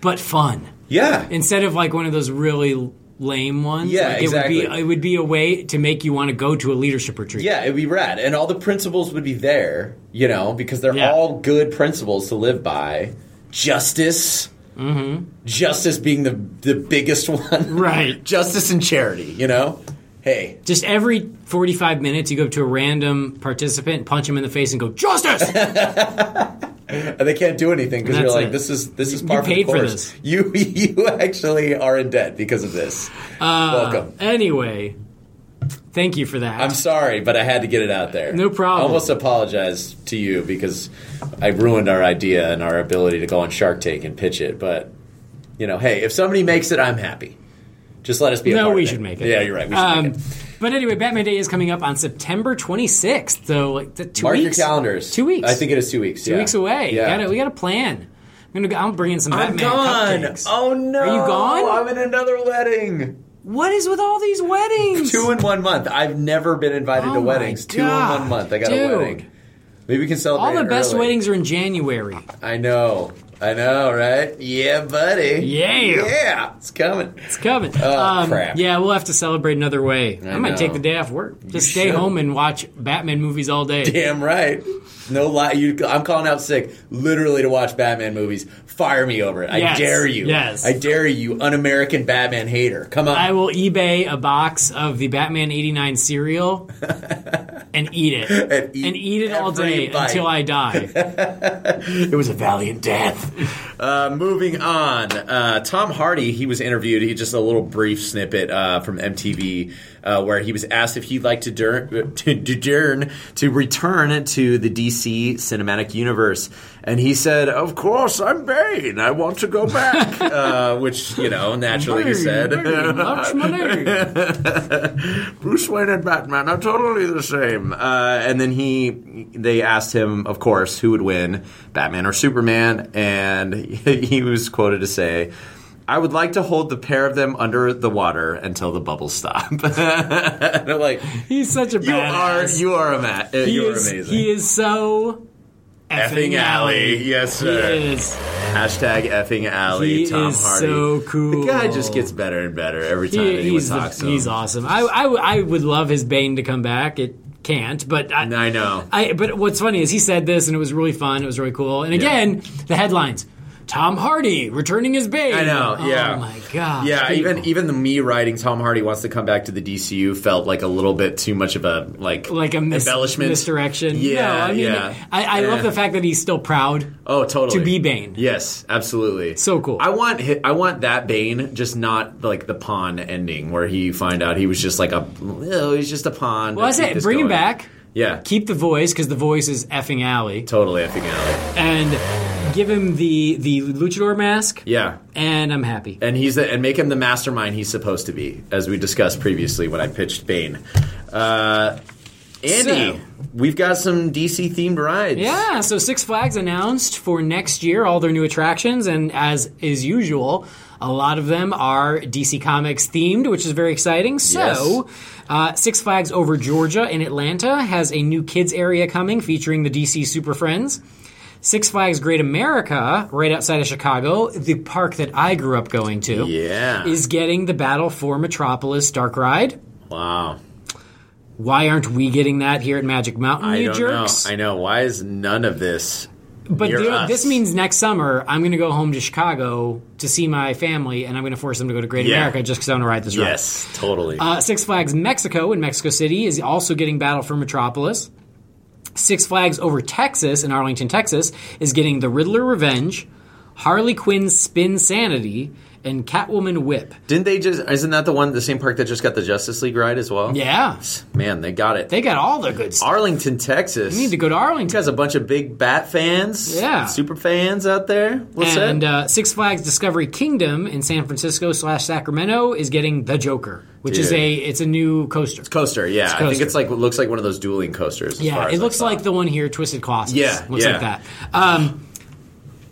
but fun Yeah. instead of like one of those really lame ones. Yeah, like, it exactly. Would be, it would be a way to make you want to go to a leadership retreat. yeah, it'd be rad, and all the principles would be there, you know, because they're Yeah. all good principles to live by. Justice, mm-hmm. justice being the the biggest one, Right. Justice and charity, you know. Hey, Just every 45 minutes, you go up to a random participant, punch him in the face, and go, Justice! And they can't do anything because you're like, it. this is this is You par for the paid for course. this. You you actually are in debt because of this. Uh, Welcome. Anyway, thank you for that. I'm sorry, but I had to get it out there. No problem. I almost apologize to you because I ruined our idea and our ability to go on Shark Tank and pitch it. But you know, hey, if somebody makes it, I'm happy. Just let us be. a no, part we of should make it. Yeah, you're right. We should Um, make it. But anyway, Batman Day is coming up on September 26th. So, like, the two Mark weeks. your calendars. Two weeks. I think it is two weeks. two yeah. weeks away. Yeah. Gotta, we got a plan. I'm gonna. Go, I'm bringing some I'm Batman gone. cupcakes. Oh no! Are you gone? I'm in another wedding. What is with all these weddings? Two in one month. I've never been invited Oh to weddings. Two in one month. I got dude. a wedding. Maybe we can celebrate. all the best early. weddings are in January. I know. I know, right? Yeah, buddy. Yeah. Yeah, it's coming. It's coming. Oh, um, crap. Yeah, we'll have to celebrate another way. I, I might know. take the day off work. Just stay should. home and watch Batman movies all day. Damn right. No lie. You, I'm calling out sick, literally to watch Batman movies. Fire me over it. I Yes, dare you. yes. I dare you, un-American Batman hater. Come on. I will eBay a box of the Batman 89 cereal and eat it. And eat and eat it all day bite. until I die. It was a valiant death. uh, moving on, uh, Tom Hardy. He was interviewed. He just a little brief snippet uh, from MTV uh, where he was asked if he'd like to dur- to, to, to return to the DC cinematic universe, and he said, "Of course, I'm Bane. I want to go back." uh, which you know, naturally, he said. Bane, that's my name. Bruce Wayne and Batman are totally the same. Uh, and then he, they asked him, of course, who would win, Batman or Superman, and he was quoted to say. I would like to hold the pair of them under the water until the bubbles stop. and I'm like, He's such a you are, badass. you are a mat. Uh, he You are is, amazing. He is so effing alley, yes sir. He is. Hashtag effing alley. He Tom is Hardy. so cool. The guy just gets better and better every time He- anyone he's the- talks to him. he's awesome. I, I, I would love his Bane to come back. It can't, but I, I know. I, but what's funny is he said this, and it was really fun. It was really cool. And again, the headlines: Tom Hardy returning as Bane. I know, yeah. Oh my god. Yeah, people. even even the me writing Tom Hardy wants to come back to the DCU felt like a little bit too much of a like like a mis- embellishment misdirection. Yeah, no, I mean, yeah. I, I love Eh. the fact that he's still proud. Oh, totally. to be Bane. Yes, absolutely. So cool. I want I want that Bane, just not like the pawn ending where he find out he was just like a oh, he's just a pawn. Well, I to keep say this bring him back. Yeah, Keep the voice because the voice is effing alley, totally effing alley. and give him the the luchador mask. Yeah. and I'm happy. And he's the, and make him the mastermind he's supposed to be, as we discussed previously when I pitched Bane. Uh, Andy, So- we've got some DC themed rides. Yeah, so Six Flags announced for next year all their new attractions, and as is usual, a lot of them are DC Comics themed, which is very exciting. So, uh, Six Flags Over Georgia in Atlanta has a new kids area coming featuring the DC Super Friends. Six Flags Great America, right outside of Chicago, the park that I grew up going to, Yeah. is getting the Battle for Metropolis Dark Ride. wow. Why aren't we getting that here at Magic Mountain, I you don't jerks? know. I know. Why is none of this? But near the- us? this means next summer I'm going to go home to Chicago to see my family, and I'm going to force them to go to Great Yeah. America just because I want to ride this ride. Yes, totally. Uh, Six Flags Mexico in Mexico City is also getting Battle for Metropolis. Six Flags over Texas in Arlington, Texas is getting The Riddler Revenge, Harley Quinn's Spin Sanity, and Catwoman Whip. Didn't they just? Isn't that the one, the same park that just got the Justice League ride as well? Yeah, Man, they got it. they got all the good stuff. Arlington, Texas. You need to go to Arlington. has a bunch of big Bat fans. Yeah. super fans out there. What's and uh, Six Flags Discovery Kingdom in San Francisco slash Sacramento is getting the Joker, which is a it's a new coaster. It's coaster. Yeah, I think it's like it looks like one of those dueling coasters. as far Yeah, as it looks like the one here, Twisted Colossus. Yeah, looks yeah. like that. Um,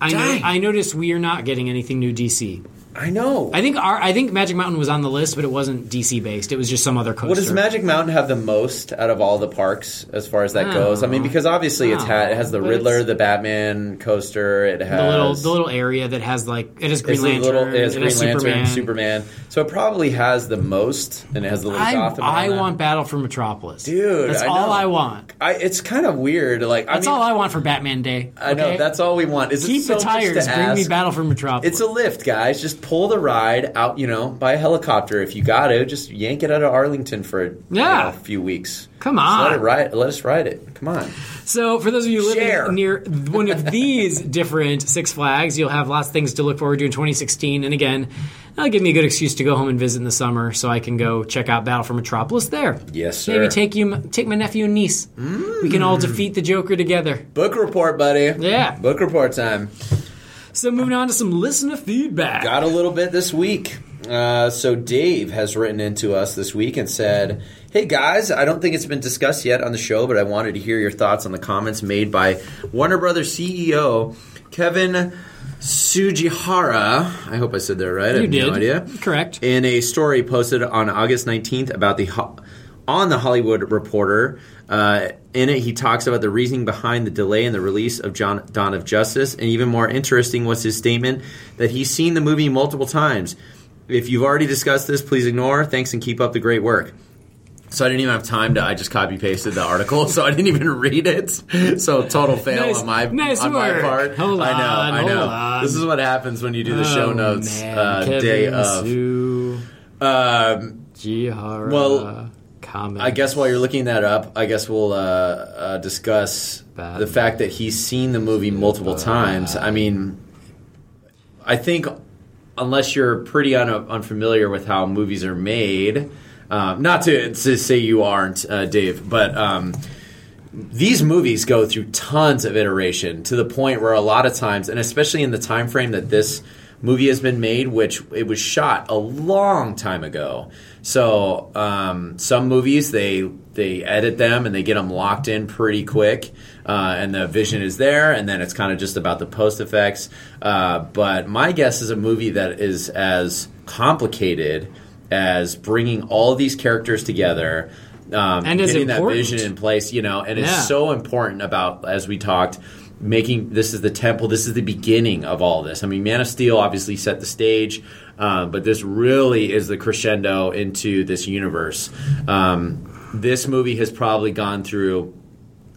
I, know, I noticed we are not getting anything new DC. I know. I think our I think Magic Mountain was on the list, but it wasn't DC based. It was just some other coaster. What does Magic Mountain have the most out of all the parks as far as that I goes? I mean, because obviously it's I ha- it has the but Riddler, the Batman coaster. It has the little the little area that has like it has Green it's Lantern, little- it has it Green Lantern, Superman. Superman. So it probably has the most, and it has the little I, Gotham. I want Battle for Metropolis, Dude, That's I all know. I want. I, it's kind of weird. Like That's I mean, all I want for Batman Day. I know that's all we want. Is it keep so the tires. Bring me? Battle for Metropolis. It's a lift, guys. Just pull the ride out, you know, by a helicopter if you got to. Just yank it out of Arlington for you Yeah. know, a few weeks. Come Just on. let it ride. Let us ride it. Come on. So, for those of you living Share. near one of these different Six Flags, you'll have lots of things to look forward to in 2016. And again, that'll give me a good excuse to go home and visit in the summer, so I can go check out Battle for Metropolis there. Yes, sir. Maybe take you, take my nephew and niece. We can all mm. defeat the Joker together. Book report, buddy. Yeah. Book report time. So, moving on to some listener feedback. Got a little bit this week. Uh, so Dave has written into us this week and said, "Hey guys, I don't think it's been discussed yet on the show, but I wanted to hear your thoughts on the comments made by Warner Brothers CEO Kevin Tsujihara. I hope I said that right. I You have did. no idea. Correct. In a story posted on August 19th about the on the Hollywood Reporter, uh, in it he talks about the reasoning behind the delay in the release of John Dawn of Justice, and even more interesting was his statement that he's seen the movie multiple times. If you've already discussed this, please ignore. Thanks and keep up the great work. So I didn't even have time to. I just copy pasted the article, so I didn't even read it. So total fail Nice- on my nice on my part. Hold I know, on, I know. on. This is what happens when you do the show Oh, notes man. uh, day of. Sue, Um, Jihara, Well, comment. I guess while you're looking that up, I guess we'll uh, uh, discuss Bad. the fact that he's seen the movie multiple times. I mean, I think unless you're pretty un- unfamiliar with how movies are made, um, not to, to say you aren't, uh, Dave, but. Um, these movies go through tons of iteration to the point where a lot of times and especially in the time frame that this movie has been made which it was shot a long time ago. So um, some movies they they edit them and they get them locked in pretty quick uh, and the vision is there and then it's kind of just about the post effects. Uh, but my guess is a movie that is as complicated as bringing all these characters together um, And getting that vision in place, you know, and it's Yeah. so important about as we talked, making this is the temple, this is the beginning of all this. I mean, Man of Steel obviously set the stage, um, but this really is the crescendo into this universe. Um, this movie has probably gone through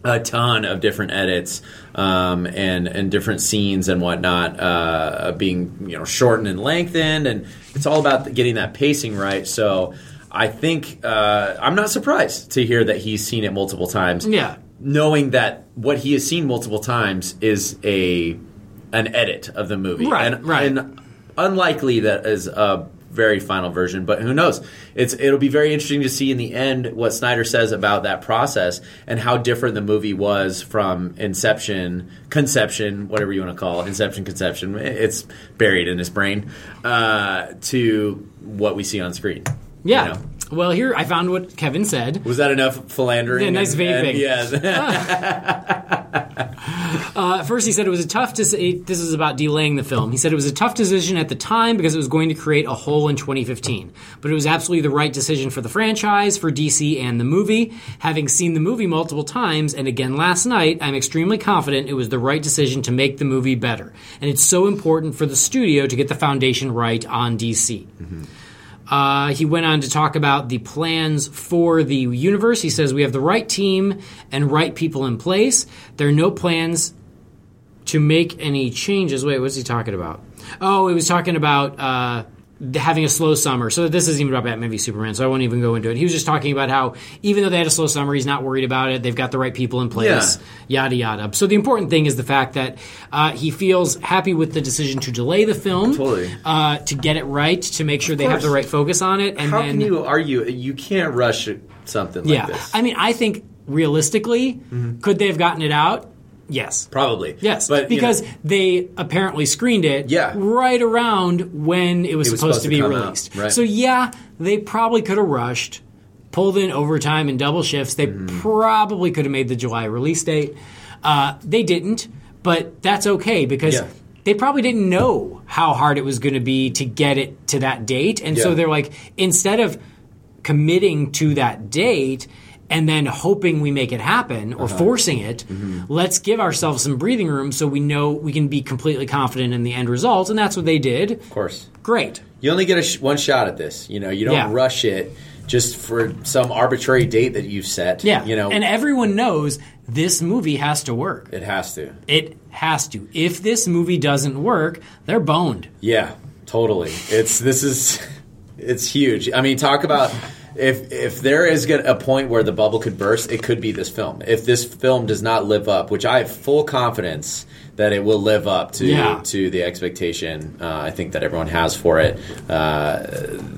a ton of different edits um, and and different scenes and whatnot uh, being you know shortened and lengthened, and it's all about getting that pacing right. So. I think uh, I'm not surprised to hear that he's seen it multiple times. Yeah. Knowing that what he has seen multiple times is a an edit of the movie, Right, and, right. and unlikely that is a very final version. But who knows? It's it'll be very interesting to see in the end what Snyder says about that process and how different the movie was from Inception, Conception, whatever you want to call it, Inception, Conception. It's buried in his brain uh, to what we see on screen. yeah. You know? Well, here I found what Kevin said. Was that enough philandering? Yeah, nice vague. Yes. Uh, first, he said it was a tough. Deci- this is about delaying the film. He said it was a tough decision at the time because it was going to create a hole in 2015. But it was absolutely the right decision for the franchise, for DC, and the movie. Having seen the movie multiple times and again last night, I'm extremely confident it was the right decision to make the movie better. And it's so important for the studio to get the foundation right on DC. Uh, he went on to talk about the plans for the universe. He says we have the right team and right people in place. There are no plans to make any changes. Wait, what's he talking about? Oh, he was talking about uh, having a slow summer. So this isn't even about Batman v Superman. So I won't even go into it. He was just talking about how even though they had a slow summer, he's not worried about it. They've got the right people in place. Yada yada. So the important thing is the fact that uh, he feels happy with the decision to delay the film, Totally. uh, to get it right, to make sure they have the right focus on it, and How then can you argue? You can't rush something like yeah. this. I mean, I think realistically, could they have gotten it out? Yes. Probably. Yes, but you because know, they apparently screened it Yeah. right around when it was, It was supposed, to be released. right. So yeah, they probably could have rushed, pulled in overtime and double shifts. They Mm-hmm. probably could have made the July release date. Uh, they didn't, but that's okay because Yeah. they probably didn't know how hard it was going to be to get it to that date, and so they're like, instead of committing to that date and then hoping we make it happen or Uh-huh. forcing it, Mm-hmm. let's give ourselves some breathing room so we know we can be completely confident in the end result. And that's what they did. of course, Great. you only get a sh- one shot at this. You know, you don't Yeah. rush it just for some arbitrary date that you've set. Yeah. you know, and everyone knows this movie has to work. it has to. It has to. If this movie doesn't work, they're boned. Yeah, totally. It's this is it's huge. I mean, talk about if if there is a point where the bubble could burst, it could be this film. If this film does not live up, which I have full confidence that it will live up to Yeah. to the expectation uh, I think that everyone has for it, uh,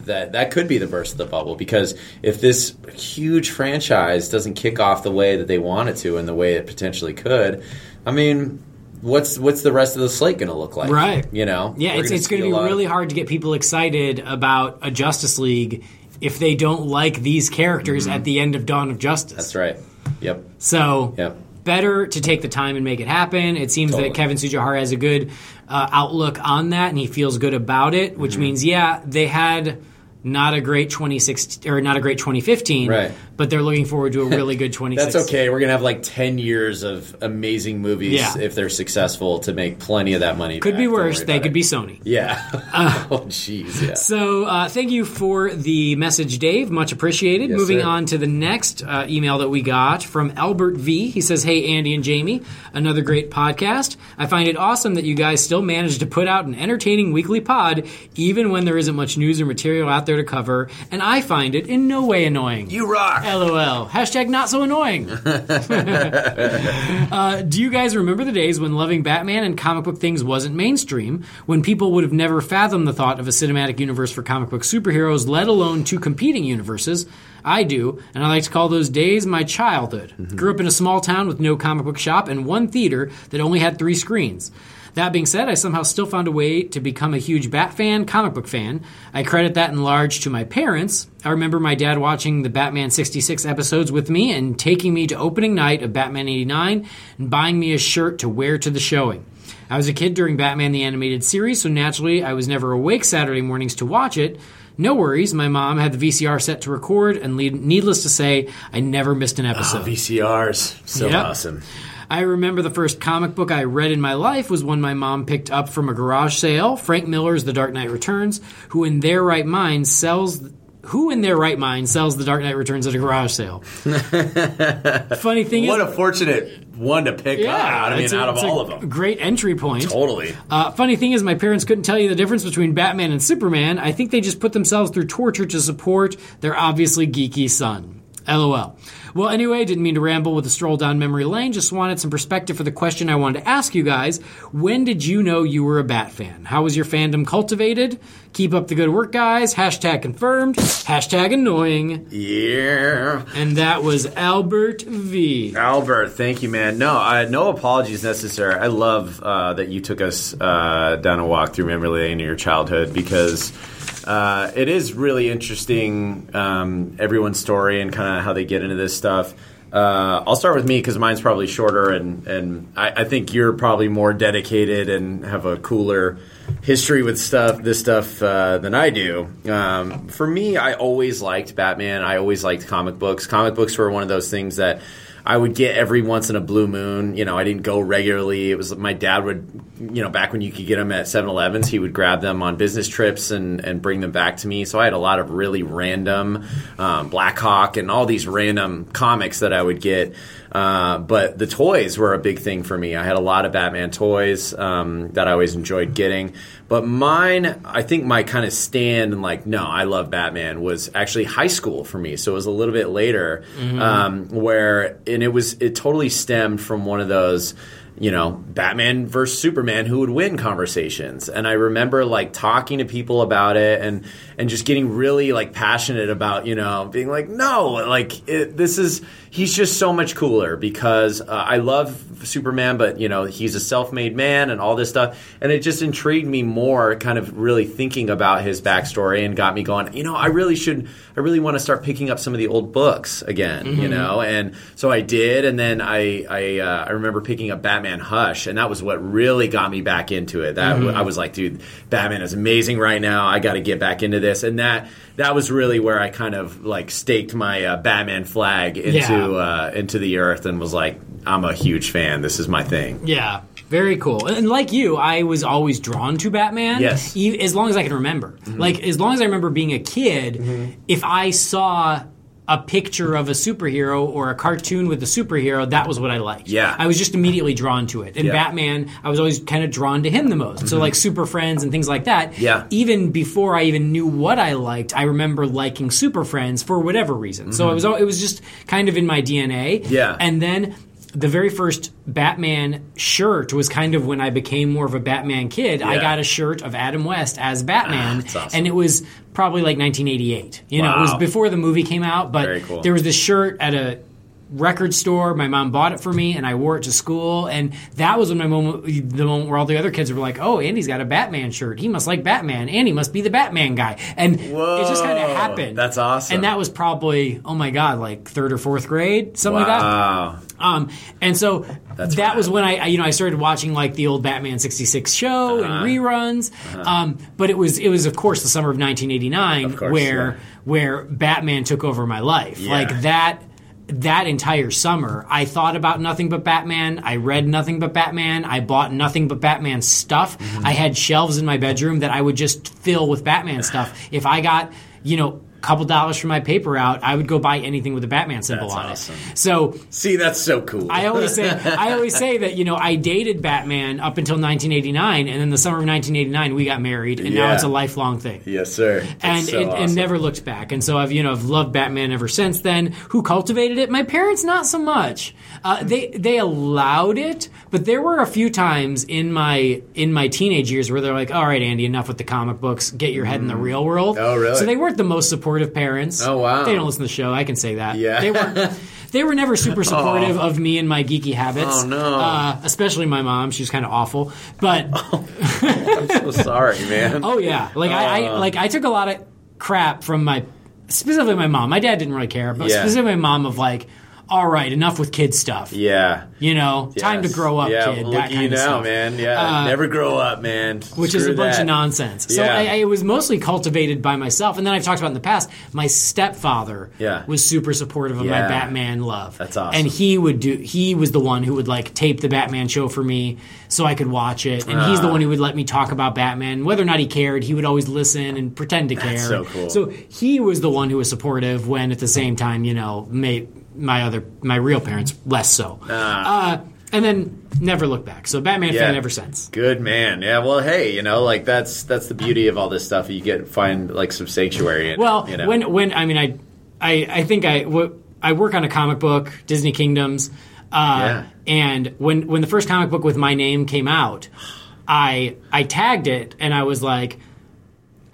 that that could be the burst of the bubble. Because if this huge franchise doesn't kick off the way that they want it to, and the way it potentially could, I mean. What's what's the rest of the slate going to look like? Right. You know. Yeah, We're it's, gonna it's going to be really hard to get people excited about a Justice League if they don't like these characters at the end of Dawn of Justice. Mm-hmm. That's right. Yep. So Yep. better to take the time and make it happen. It seems Totally. that Kevin Tsujihara has a good uh, outlook on that, and he feels good about it. Mm-hmm. Which means, yeah, they had not a great 2016 or not a great 2015, Right. But they're looking forward to a really good 2016. That's okay. We're gonna have like ten years of amazing movies Yeah. if they're successful to make plenty of that money. Could back. be worse. They could it. be Sony. Yeah. oh jeez. Yeah. So, uh, thank you for the message, Dave. Much appreciated. Yes, Moving sir. on to the next uh, email that we got from Albert V. He says, Hey, Andy and Jaime, another great podcast. I find it awesome that you guys still manage to put out an entertaining weekly pod, even when there isn't much news or material out there to cover, and I find it in no way annoying. You rock. LOL. Hashtag not so annoying. uh, do you guys remember the days when loving Batman and comic book things wasn't mainstream? When people would have never fathomed the thought of a cinematic universe for comic book superheroes, let alone two competing universes? I do, and I like to call those days my childhood. Grew up in a small town with no comic book shop and one theater that only had three screens. That being said, I somehow still found a way to become a huge Bat fan, comic book fan. I credit that in large to my parents. I remember my dad watching the Batman 66 episodes with me and taking me to opening night of Batman 89 and buying me a shirt to wear to the showing. I was a kid during Batman the Animated Series, so naturally I was never awake Saturday mornings to watch it. No worries, my mom had the VCR set to record, and needless to say, I never missed an episode. Ah, VCRs. So Yep. awesome. I remember the first comic book I read in my life was one my mom picked up from a garage sale, Frank Miller's The Dark Knight Returns, who in their right mind sells who in their right mind sells The Dark Knight Returns at a garage sale. Funny thing What is a fortunate one to pick up. I mean, a- out of all of them. Great entry point. Totally. Uh, funny thing is, my parents couldn't tell you the difference between Batman and Superman. I think they just put themselves through torture to support their obviously geeky son. LOL. Well, anyway, didn't mean to ramble with a stroll down memory lane. Just wanted some perspective for the question I wanted to ask you guys. When did you know you were a Bat fan? How was your fandom cultivated? Keep up the good work, guys. Hashtag confirmed. Hashtag annoying. Yeah. And that was Albert V. Albert, thank you, man. No, I, no apologies necessary. I love uh, that you took us uh, down a walk through memory lane in your childhood because uh, it is really interesting. Um, everyone's story and kind of how they get into this stuff. Uh, I'll start with me because mine's probably shorter, and and I, I think you're probably more dedicated and have a cooler history with stuff, this stuff uh, than I do. Um, for me, I always liked Batman. I always liked comic books. Comic books were one of those things that I would get every once in a blue moon. You know, I didn't go regularly. It was my dad would, you know, back when you could get them at 7-Elevens, he would grab them on business trips and, and bring them back to me. So I had a lot of really random um, Black Hawk and all these random comics that I would get. Uh, but the toys were a big thing for me. I had a lot of Batman toys um, that I always enjoyed getting. But mine, I think my kind of stand and like, no, I love Batman was actually high school for me. So it was a little bit later Mm-hmm. um, where, and it was, it totally stemmed from one of those you know, Batman versus Superman, who would win conversations. And I remember like talking to people about it and and just getting really like passionate about you know being like, no, like it, this is he's just so much cooler because uh, I love Superman, but you know he's a self-made man and all this stuff, and it just intrigued me more, kind of really thinking about his backstory and got me going. You know, I really should, I really want to start picking up some of the old books again. You know, and so I did, and then I I uh, I remember picking up Batman Hush, and that was what really got me back into it. That I was like, dude, Batman is amazing right now. I got to get back into this, and that that was really where I kind of like staked my uh, Batman flag into Yeah. uh, into the earth, and was like, I'm a huge fan. This is my thing. Yeah, very cool. And like you, I was always drawn to Batman. Yes. Mm-hmm. e- as long as I can remember. Like as long as I remember being a kid, if I saw a picture of a superhero or a cartoon with a superhero, that was what I liked. Yeah. I was just immediately drawn to it. And Yeah. Mm-hmm. Batman, I was always kind of drawn to him the most. So like Super Friends and things like that. Yeah. Even before I even knew what I liked, I remember liking Super Friends for whatever reason. So it was it was just kind of in my DNA. Mm-hmm. Yeah. And then the very first Batman shirt was kind of when I became more of a Batman kid. I got a shirt of Adam West as Batman, Ah, that's awesome. and it was probably like 1988. You know, it was before the movie came out, but cool. there was this shirt at a record store. My mom bought it for me, and I wore it to school. And that was when my moment, the moment where all the other kids were like, "Oh, Andy's got a Batman shirt. He must like Batman. Andy must be the Batman guy." And it just kind of happened. that's awesome. And that was probably, oh my god, like third or fourth grade, something like that. Wow. Um, and so That's that rad. was when I, I, you know, I started watching like the old Batman '66 show Uh-huh. and reruns. Um, but it was, it was of course the summer of 1989 Of course, where yeah. where Batman took over my life. Yeah. Like that. That entire summer, I thought about nothing but Batman. I read nothing but Batman. I bought nothing but Batman stuff. Mm-hmm. I had shelves in my bedroom that I would just fill with Batman stuff. If I got, you know, couple dollars from my paper route, I would go buy anything with a Batman symbol That's on awesome. it. So See, that's so cool. I always say I always say that you know I dated Batman up until 1989, and then the summer of 1989 we got married, and now it's a lifelong thing. yes, sir. That's And so it, awesome. and never looked back, and so I've you know I've loved Batman ever since then. Who cultivated it? My parents, not so much. Uh, they they allowed it, but there were a few times in my in my teenage years where they're like, "All right, Andy, enough with the comic books. Get your head in the real world." Oh, really? So they weren't the most supportive parents. Oh, wow. They don't listen to the show. I can say that. Yeah. They were. They were never super supportive of me and my geeky habits. Oh, no. Uh, especially my mom. She's kind of awful. But I'm so sorry, man. oh yeah, like I, I Uh. like I took a lot of crap from my specifically my mom. My dad didn't really care, but Yeah. specifically my mom of like, all right, enough with kid stuff. Yeah. You know, time to grow up, yeah, kid. Look that at kind you of now, stuff. man. Yeah, Uh, never grow up, man. which is a Screw bunch that. of nonsense. So Yeah. I, I, it was mostly cultivated by myself, and then I've talked about in the past. My stepfather Yeah. was super supportive of my Batman love. That's awesome. And he would do. He was the one who would like tape the Batman show for me so I could watch it, and he's the Ah. one who would let me talk about Batman, whether or not he cared. He would always listen and pretend to care. so cool. So he was the one who was supportive when, at the same time, you know, may, my other my real parents less so. Uh, and then never looked back. So Batman Yeah. fan ever since. Good man. Yeah. Well, hey, you know, like that's that's the beauty of all this stuff. You get find like some sanctuary. In, Well, you know? when when I mean I I I think I w- I work on a comic book, Disney Kingdoms, uh, Yeah. and when when the first comic book with my name came out, I I tagged it and I was like.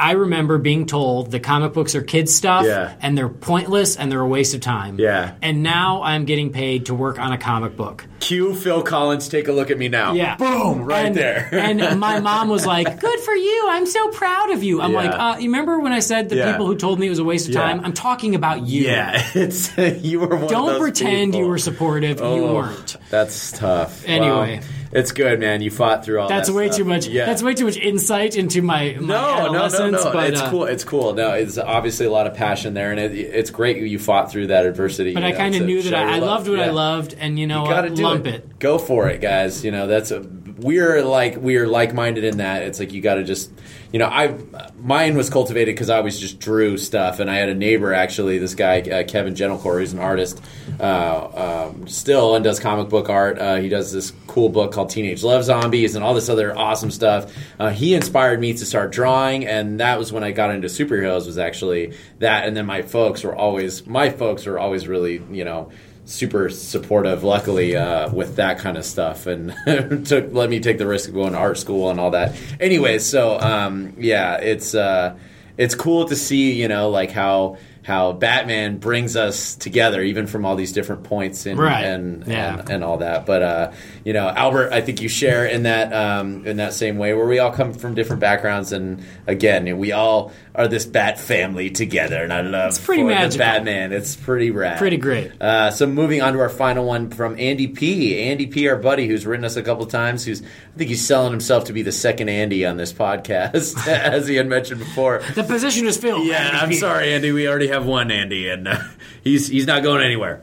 I remember being told the comic books are kids stuff Yeah. and they're pointless and they're a waste of time. Yeah. And now I'm getting paid to work on a comic book. Cue Phil Collins. Take a look at me now. Yeah. Boom. Right and, there. and my mom was like, "Good for you! I'm so proud of you." I'm Yeah. like, uh, "You remember when I said the Yeah. people who told me it was a waste of time? I'm talking about you. yeah, it's you were one Don't those pretend you were supportive. you Oh, weren't. That's tough. Anyway. Wow. It's good, man. You fought through all. That's that way stuff. too much. Yeah. That's way too much insight into my, my no, no, no, no. But, it's uh, cool. It's cool. No, it's obviously a lot of passion there, and it, it's great you fought through that adversity. But I kind of knew that I, I loved what I loved, and you know You gotta lump it. it. Go for it, guys. You know that's a, we're like we're like minded in that. It's like you got to just you know I mine was cultivated because I always just drew stuff, and I had a neighbor actually, this guy uh, Kevin Gentilcore, who's an artist uh, um, still and does comic book art. Uh, he does this cool book called Teenage Love Zombies and all this other awesome stuff. Uh, he inspired me to start drawing, and that was when I got into superheroes. Was actually that, and then my folks were always my folks were always really you know super supportive luckily uh, with that kind of stuff and took let me take the risk of going to art school and all that. Anyways so um, yeah it's uh, it's cool to see you know like how how Batman brings us together even from all these different points and Right. and, Yeah. and and all that but uh, you know Albert I think you share in that um, in that same way where we all come from different backgrounds and again we all are this Bat family together and I love It's pretty magical. Batman it's pretty rad Pretty great. uh, so moving on to our final one from Andy P. Andy P, our buddy, who's written us a couple times. Who's I think he's selling himself to be the second Andy on this podcast, as he had mentioned before. The position is filled. Yeah, Andy I'm P. sorry, Andy. We already have one Andy, and uh, he's he's not going anywhere.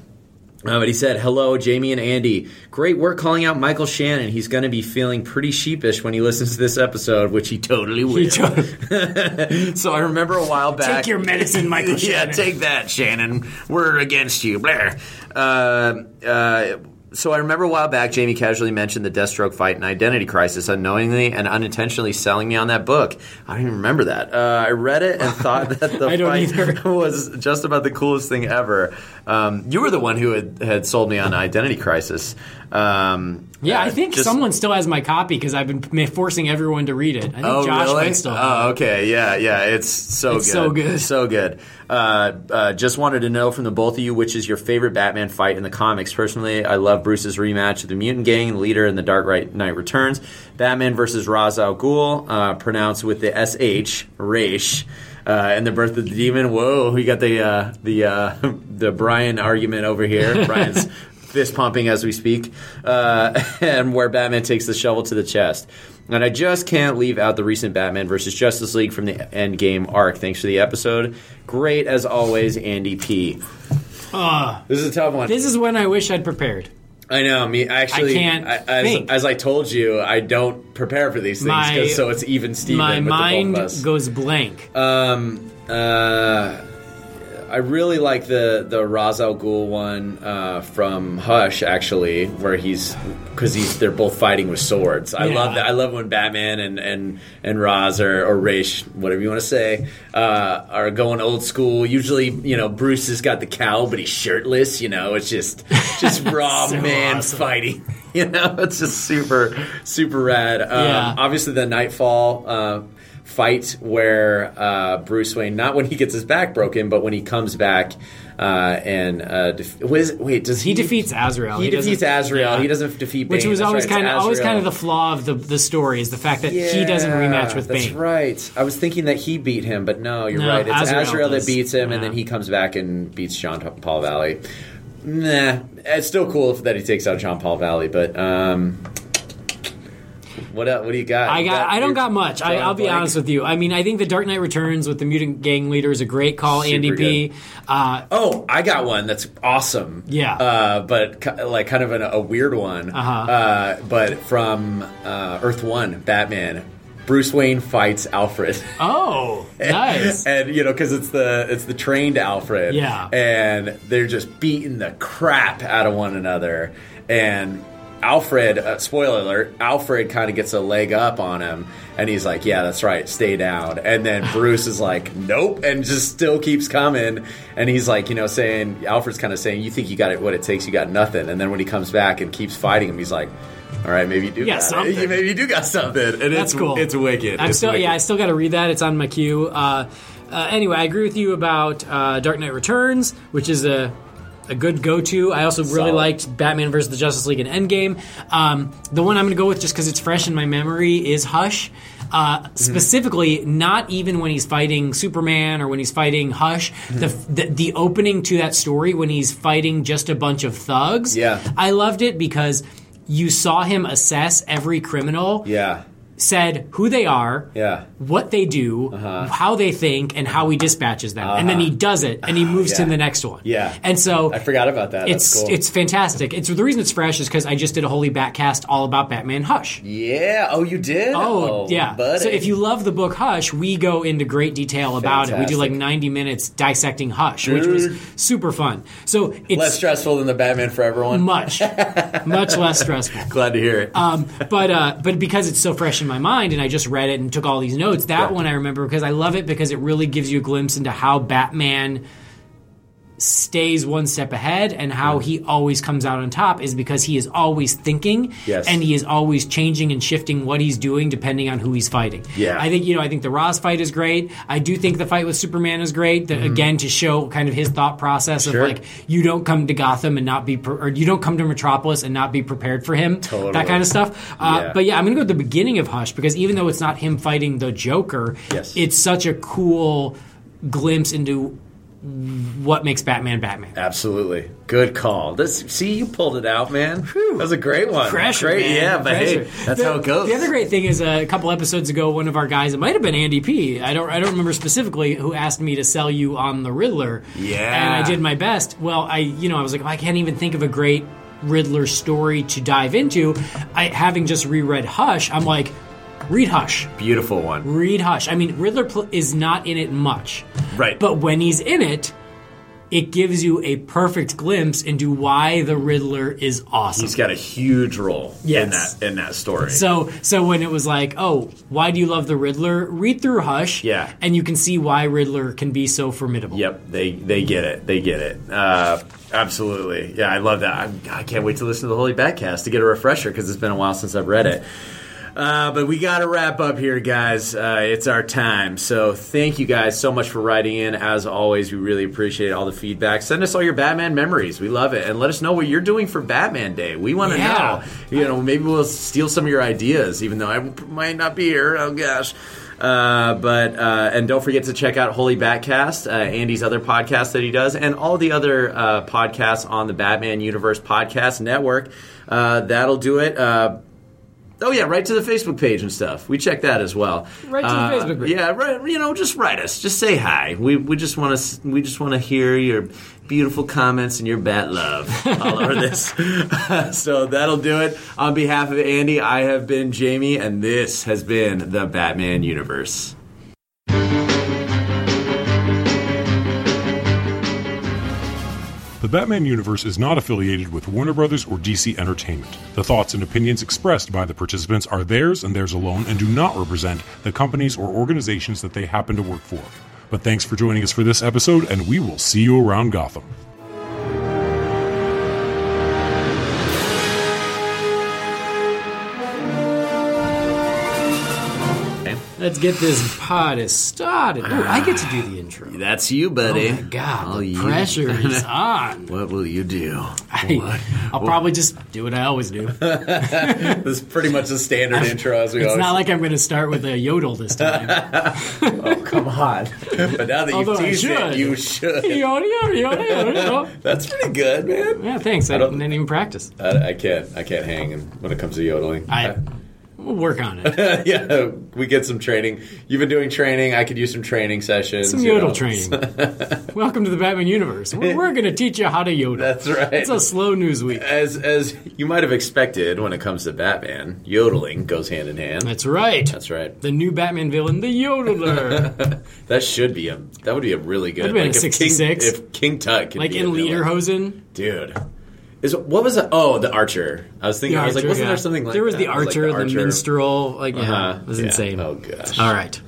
Uh, but he said, "Hello, Jaime and Andy. Great work calling out Michael Shannon. He's going to be feeling pretty sheepish when he listens to this episode, which he totally will." He so I remember a while back. Take your medicine, Michael yeah, Shannon. take that, Shannon. We're against you. Blair. Uh, uh, so I remember a while back, Jaime casually mentioned the Deathstroke fight in Identity Crisis, unknowingly and unintentionally selling me on that book. I don't even remember that. Uh, I read it and thought that the fight either. was just about the coolest thing ever. Um, you were the one who had, had sold me on Identity Crisis. Um, Yeah, uh, I think just- someone still has my copy because I've been forcing everyone to read it. I think Oh, Josh really? might still have oh, okay. Yeah, yeah. It's so It's good. so good. So good. Uh, uh, just wanted to know from the both of you which is your favorite Batman fight in the comics. Personally, I love Bruce's rematch of the Mutant Gang, the leader in the Dark Right- Knight Returns. Batman versus Ra's al Ghul, uh, pronounced with the SH, Raish. Uh, and the birth of the demon. Whoa, we got the uh, the uh, the Brian argument over here. Brian's fist pumping as we speak, uh, and where Batman takes the shovel to the chest. And I just can't leave out the recent Batman versus Justice League from the Endgame arc. Thanks for the episode. Great as always, Andy P. Ugh. This is a tough one. this is when I wish I'd prepared. I know. Me, actually, I can't as, think. as I told you, I don't prepare for these things, My- so it's even Steven My with the both mind goes blank. Um, uh, I really like the the Ra's al Ghul one uh, from Hush, actually, where he's because he's they're both fighting with swords. I Yeah. love that. I love when Batman and and and Ra's or or Raish, whatever you want to say, uh, are going old school. Usually, you know, Bruce has got the cowl, but he's shirtless. You know, it's just just raw So man awesome. fighting. You know, it's just super super rad. Um, Yeah. Obviously, the Knightfall. Uh, fight where uh, Bruce Wayne, not when he gets his back broken, but when he comes back uh, and uh, def- what is, wait, does he, He defeats Azrael. He, He defeats Azrael. yeah. He doesn't defeat Bane. Which was That's always right, kind of always kind of the flaw of the the story is the fact that he doesn't rematch with Bane. That's right. I was thinking that he beat him, but no, you're No, right. It's Azrael Azrael, that beats him, and then he comes back and beats John Paul Valley. Nah, it's still cool that he takes out John Paul Valley, but um, what what do you got? I You got. I don't got much. I, I'll be blank? honest with you. I mean, I think the Dark Knight Returns with the mutant gang leader is a great call. Super Andy P. Uh, Oh, I got one that's awesome. Yeah. uh, but like kind of an, a weird one. Uh-huh. Uh, but from uh, Earth One, Batman. Bruce Wayne fights Alfred. oh, nice. and you know because it's the it's the trained Alfred, Yeah. and they're just beating the crap out of one another, and Alfred, uh, spoiler alert, Alfred kind of gets a leg up on him, and he's like, "Yeah, that's right, stay down." And then Bruce is like, "Nope," and just still keeps coming. And he's like, you know, saying Alfred's kind of saying, "You think you got it? What it takes? You got nothing." And then when he comes back and keeps fighting him, he's like. All right, maybe you do. Yeah, got something. It. Maybe you do got something, and That's it's cool. it's wicked. I'm It's still wicked. yeah, I still got to read that. It's on my queue. Uh, uh, anyway, I agree with you about uh, Dark Knight Returns, which is a a good go to. I also really Solid. liked Batman vs. the Justice League and Endgame. Um, the one I'm going to go with just because it's fresh in my memory is Hush. Uh, Mm-hmm. specifically, not even when he's fighting Superman or when he's fighting Hush, the, Mm-hmm. the the opening to that story when he's fighting just a bunch of thugs. Yeah. I loved it because you saw him assess every criminal yeah, said who they are, yeah. what they do, how they think, and how he dispatches them, and then he does it, and he moves to Uh-huh. The next one. Yeah. and so I forgot about that. it's That's cool. it's fantastic. It's the reason it's fresh is because I just did a Holy Batcast all about Batman Hush. yeah. Oh, you did. Oh, yeah. buddy. So if you love the book Hush, we go into great detail about it. We do like 90 minutes dissecting Hush, which was super fun. So it's less stressful than the Batman Forever one. much, much less stressful. Glad to hear it. Um, but uh, but because it's so fresh in my mind, and I just read it and took all these notes, that Yeah. one I remember because I love it because it really gives you a glimpse into how Batman stays one step ahead and how he always comes out on top is because he is always thinking Yes. and he is always changing and shifting what he's doing depending on who he's fighting. Yeah. I think you know I think the Ross fight is great. I do think the fight with Superman is great. The, Again to show kind of his thought process Mm-hmm. Sure. of like you don't come to Gotham and not be pre- or you don't come to Metropolis and not be prepared for him. Totally. That kind of stuff. Uh, Yeah. But yeah, I'm going to go with the beginning of Hush because even though it's not him fighting the Joker, Yes. it's such a cool glimpse into what makes Batman Batman. Absolutely. Good call. This, see, you pulled it out, man. That was a great one. Pressure, Great, man. yeah, but Pressure. hey, that's The- how it goes. The other great thing is uh, a couple episodes ago, one of our guys, it might have been Andy P. I don't, I don't remember specifically who asked me to sell you on the Riddler. Yeah. and I did my best. Well, I, you know, I was like, I can't even think of a great Riddler story to dive into. I, having just reread Hush, I'm like, read Hush. Beautiful one. Read Hush. I mean, Riddler pl- is not in it much, Right. but when he's in it. It gives you a perfect glimpse into why the Riddler is awesome. He's got a huge role in that in that story. So, so when it was like, oh, why do you love the Riddler? Read through Hush, Yeah. and you can see why Riddler can be so formidable. Yep, they they get it. They get it. Uh, absolutely. Yeah, I love that. I, I can't wait to listen to the Holy Batcast to get a refresher because it's been a while since I've read it. Uh, but we got to wrap up here, guys. Uh, it's our time. So thank you guys so much for writing in. As always, we really appreciate all the feedback. Send us all your Batman memories. We love it, and let us know what you're doing for Batman Day. We want to Yeah. know. You know, maybe we'll steal some of your ideas, even though I might not be here. Oh gosh. Uh, but uh, and don't forget to check out Holy Batcast, uh, Andy's other podcast that he does, and all the other uh, podcasts on the Batman Universe Podcast Network. Uh, that'll do it. Oh yeah, write to the Facebook page and stuff. We check that as well. Write to the Uh, Facebook page. Yeah, right. You know, just write us. Just say hi. We we just want to we just want to hear your beautiful comments and your bat love all over this. so that'll do it. On behalf of Andy, I have been Jaime, and this has been the Batman Universe. The Batman universe is not affiliated with Warner Brothers or DC Entertainment. The thoughts and opinions expressed by the participants are theirs and theirs alone and do not represent the companies or organizations that they happen to work for. But thanks for joining us for this episode, and we will see you around Gotham. Let's get this party started. Ooh, I get to do the intro. That's you, buddy. Oh my god, Oh, the you- pressure is on. What will you do? I, I'll probably just do what I always do. This is pretty much the standard intro as we It's always. not like I'm going to start with a yodel this time. Oh come on. but now that Although you've I teased it, you should. That's pretty good, man. Yeah, thanks. I, don't- didn't even practice. I, I can't. I can't hang when it comes to yodeling. I we'll work on it. yeah, we get some training. You've been doing training. I could use some training sessions. Some yodel training. Welcome to the Batman universe. We're, we're going to teach you how to yodel. That's right. It's a slow news week. as as you might have expected when it comes to Batman, yodeling goes hand in hand. That's right. That's right. The new Batman villain, the yodeler. That should be a that would be a really good That'd been a if 66. King, if King Tut could like be in. Lederhosen. dude. Is what was it? Oh, the Archer. I was thinking. The I was like, wasn't yeah. there something like there was that? the It was like Archer, the, minstrel. Like, yeah, Uh-huh. it was Yeah. insane. Oh gosh. All right.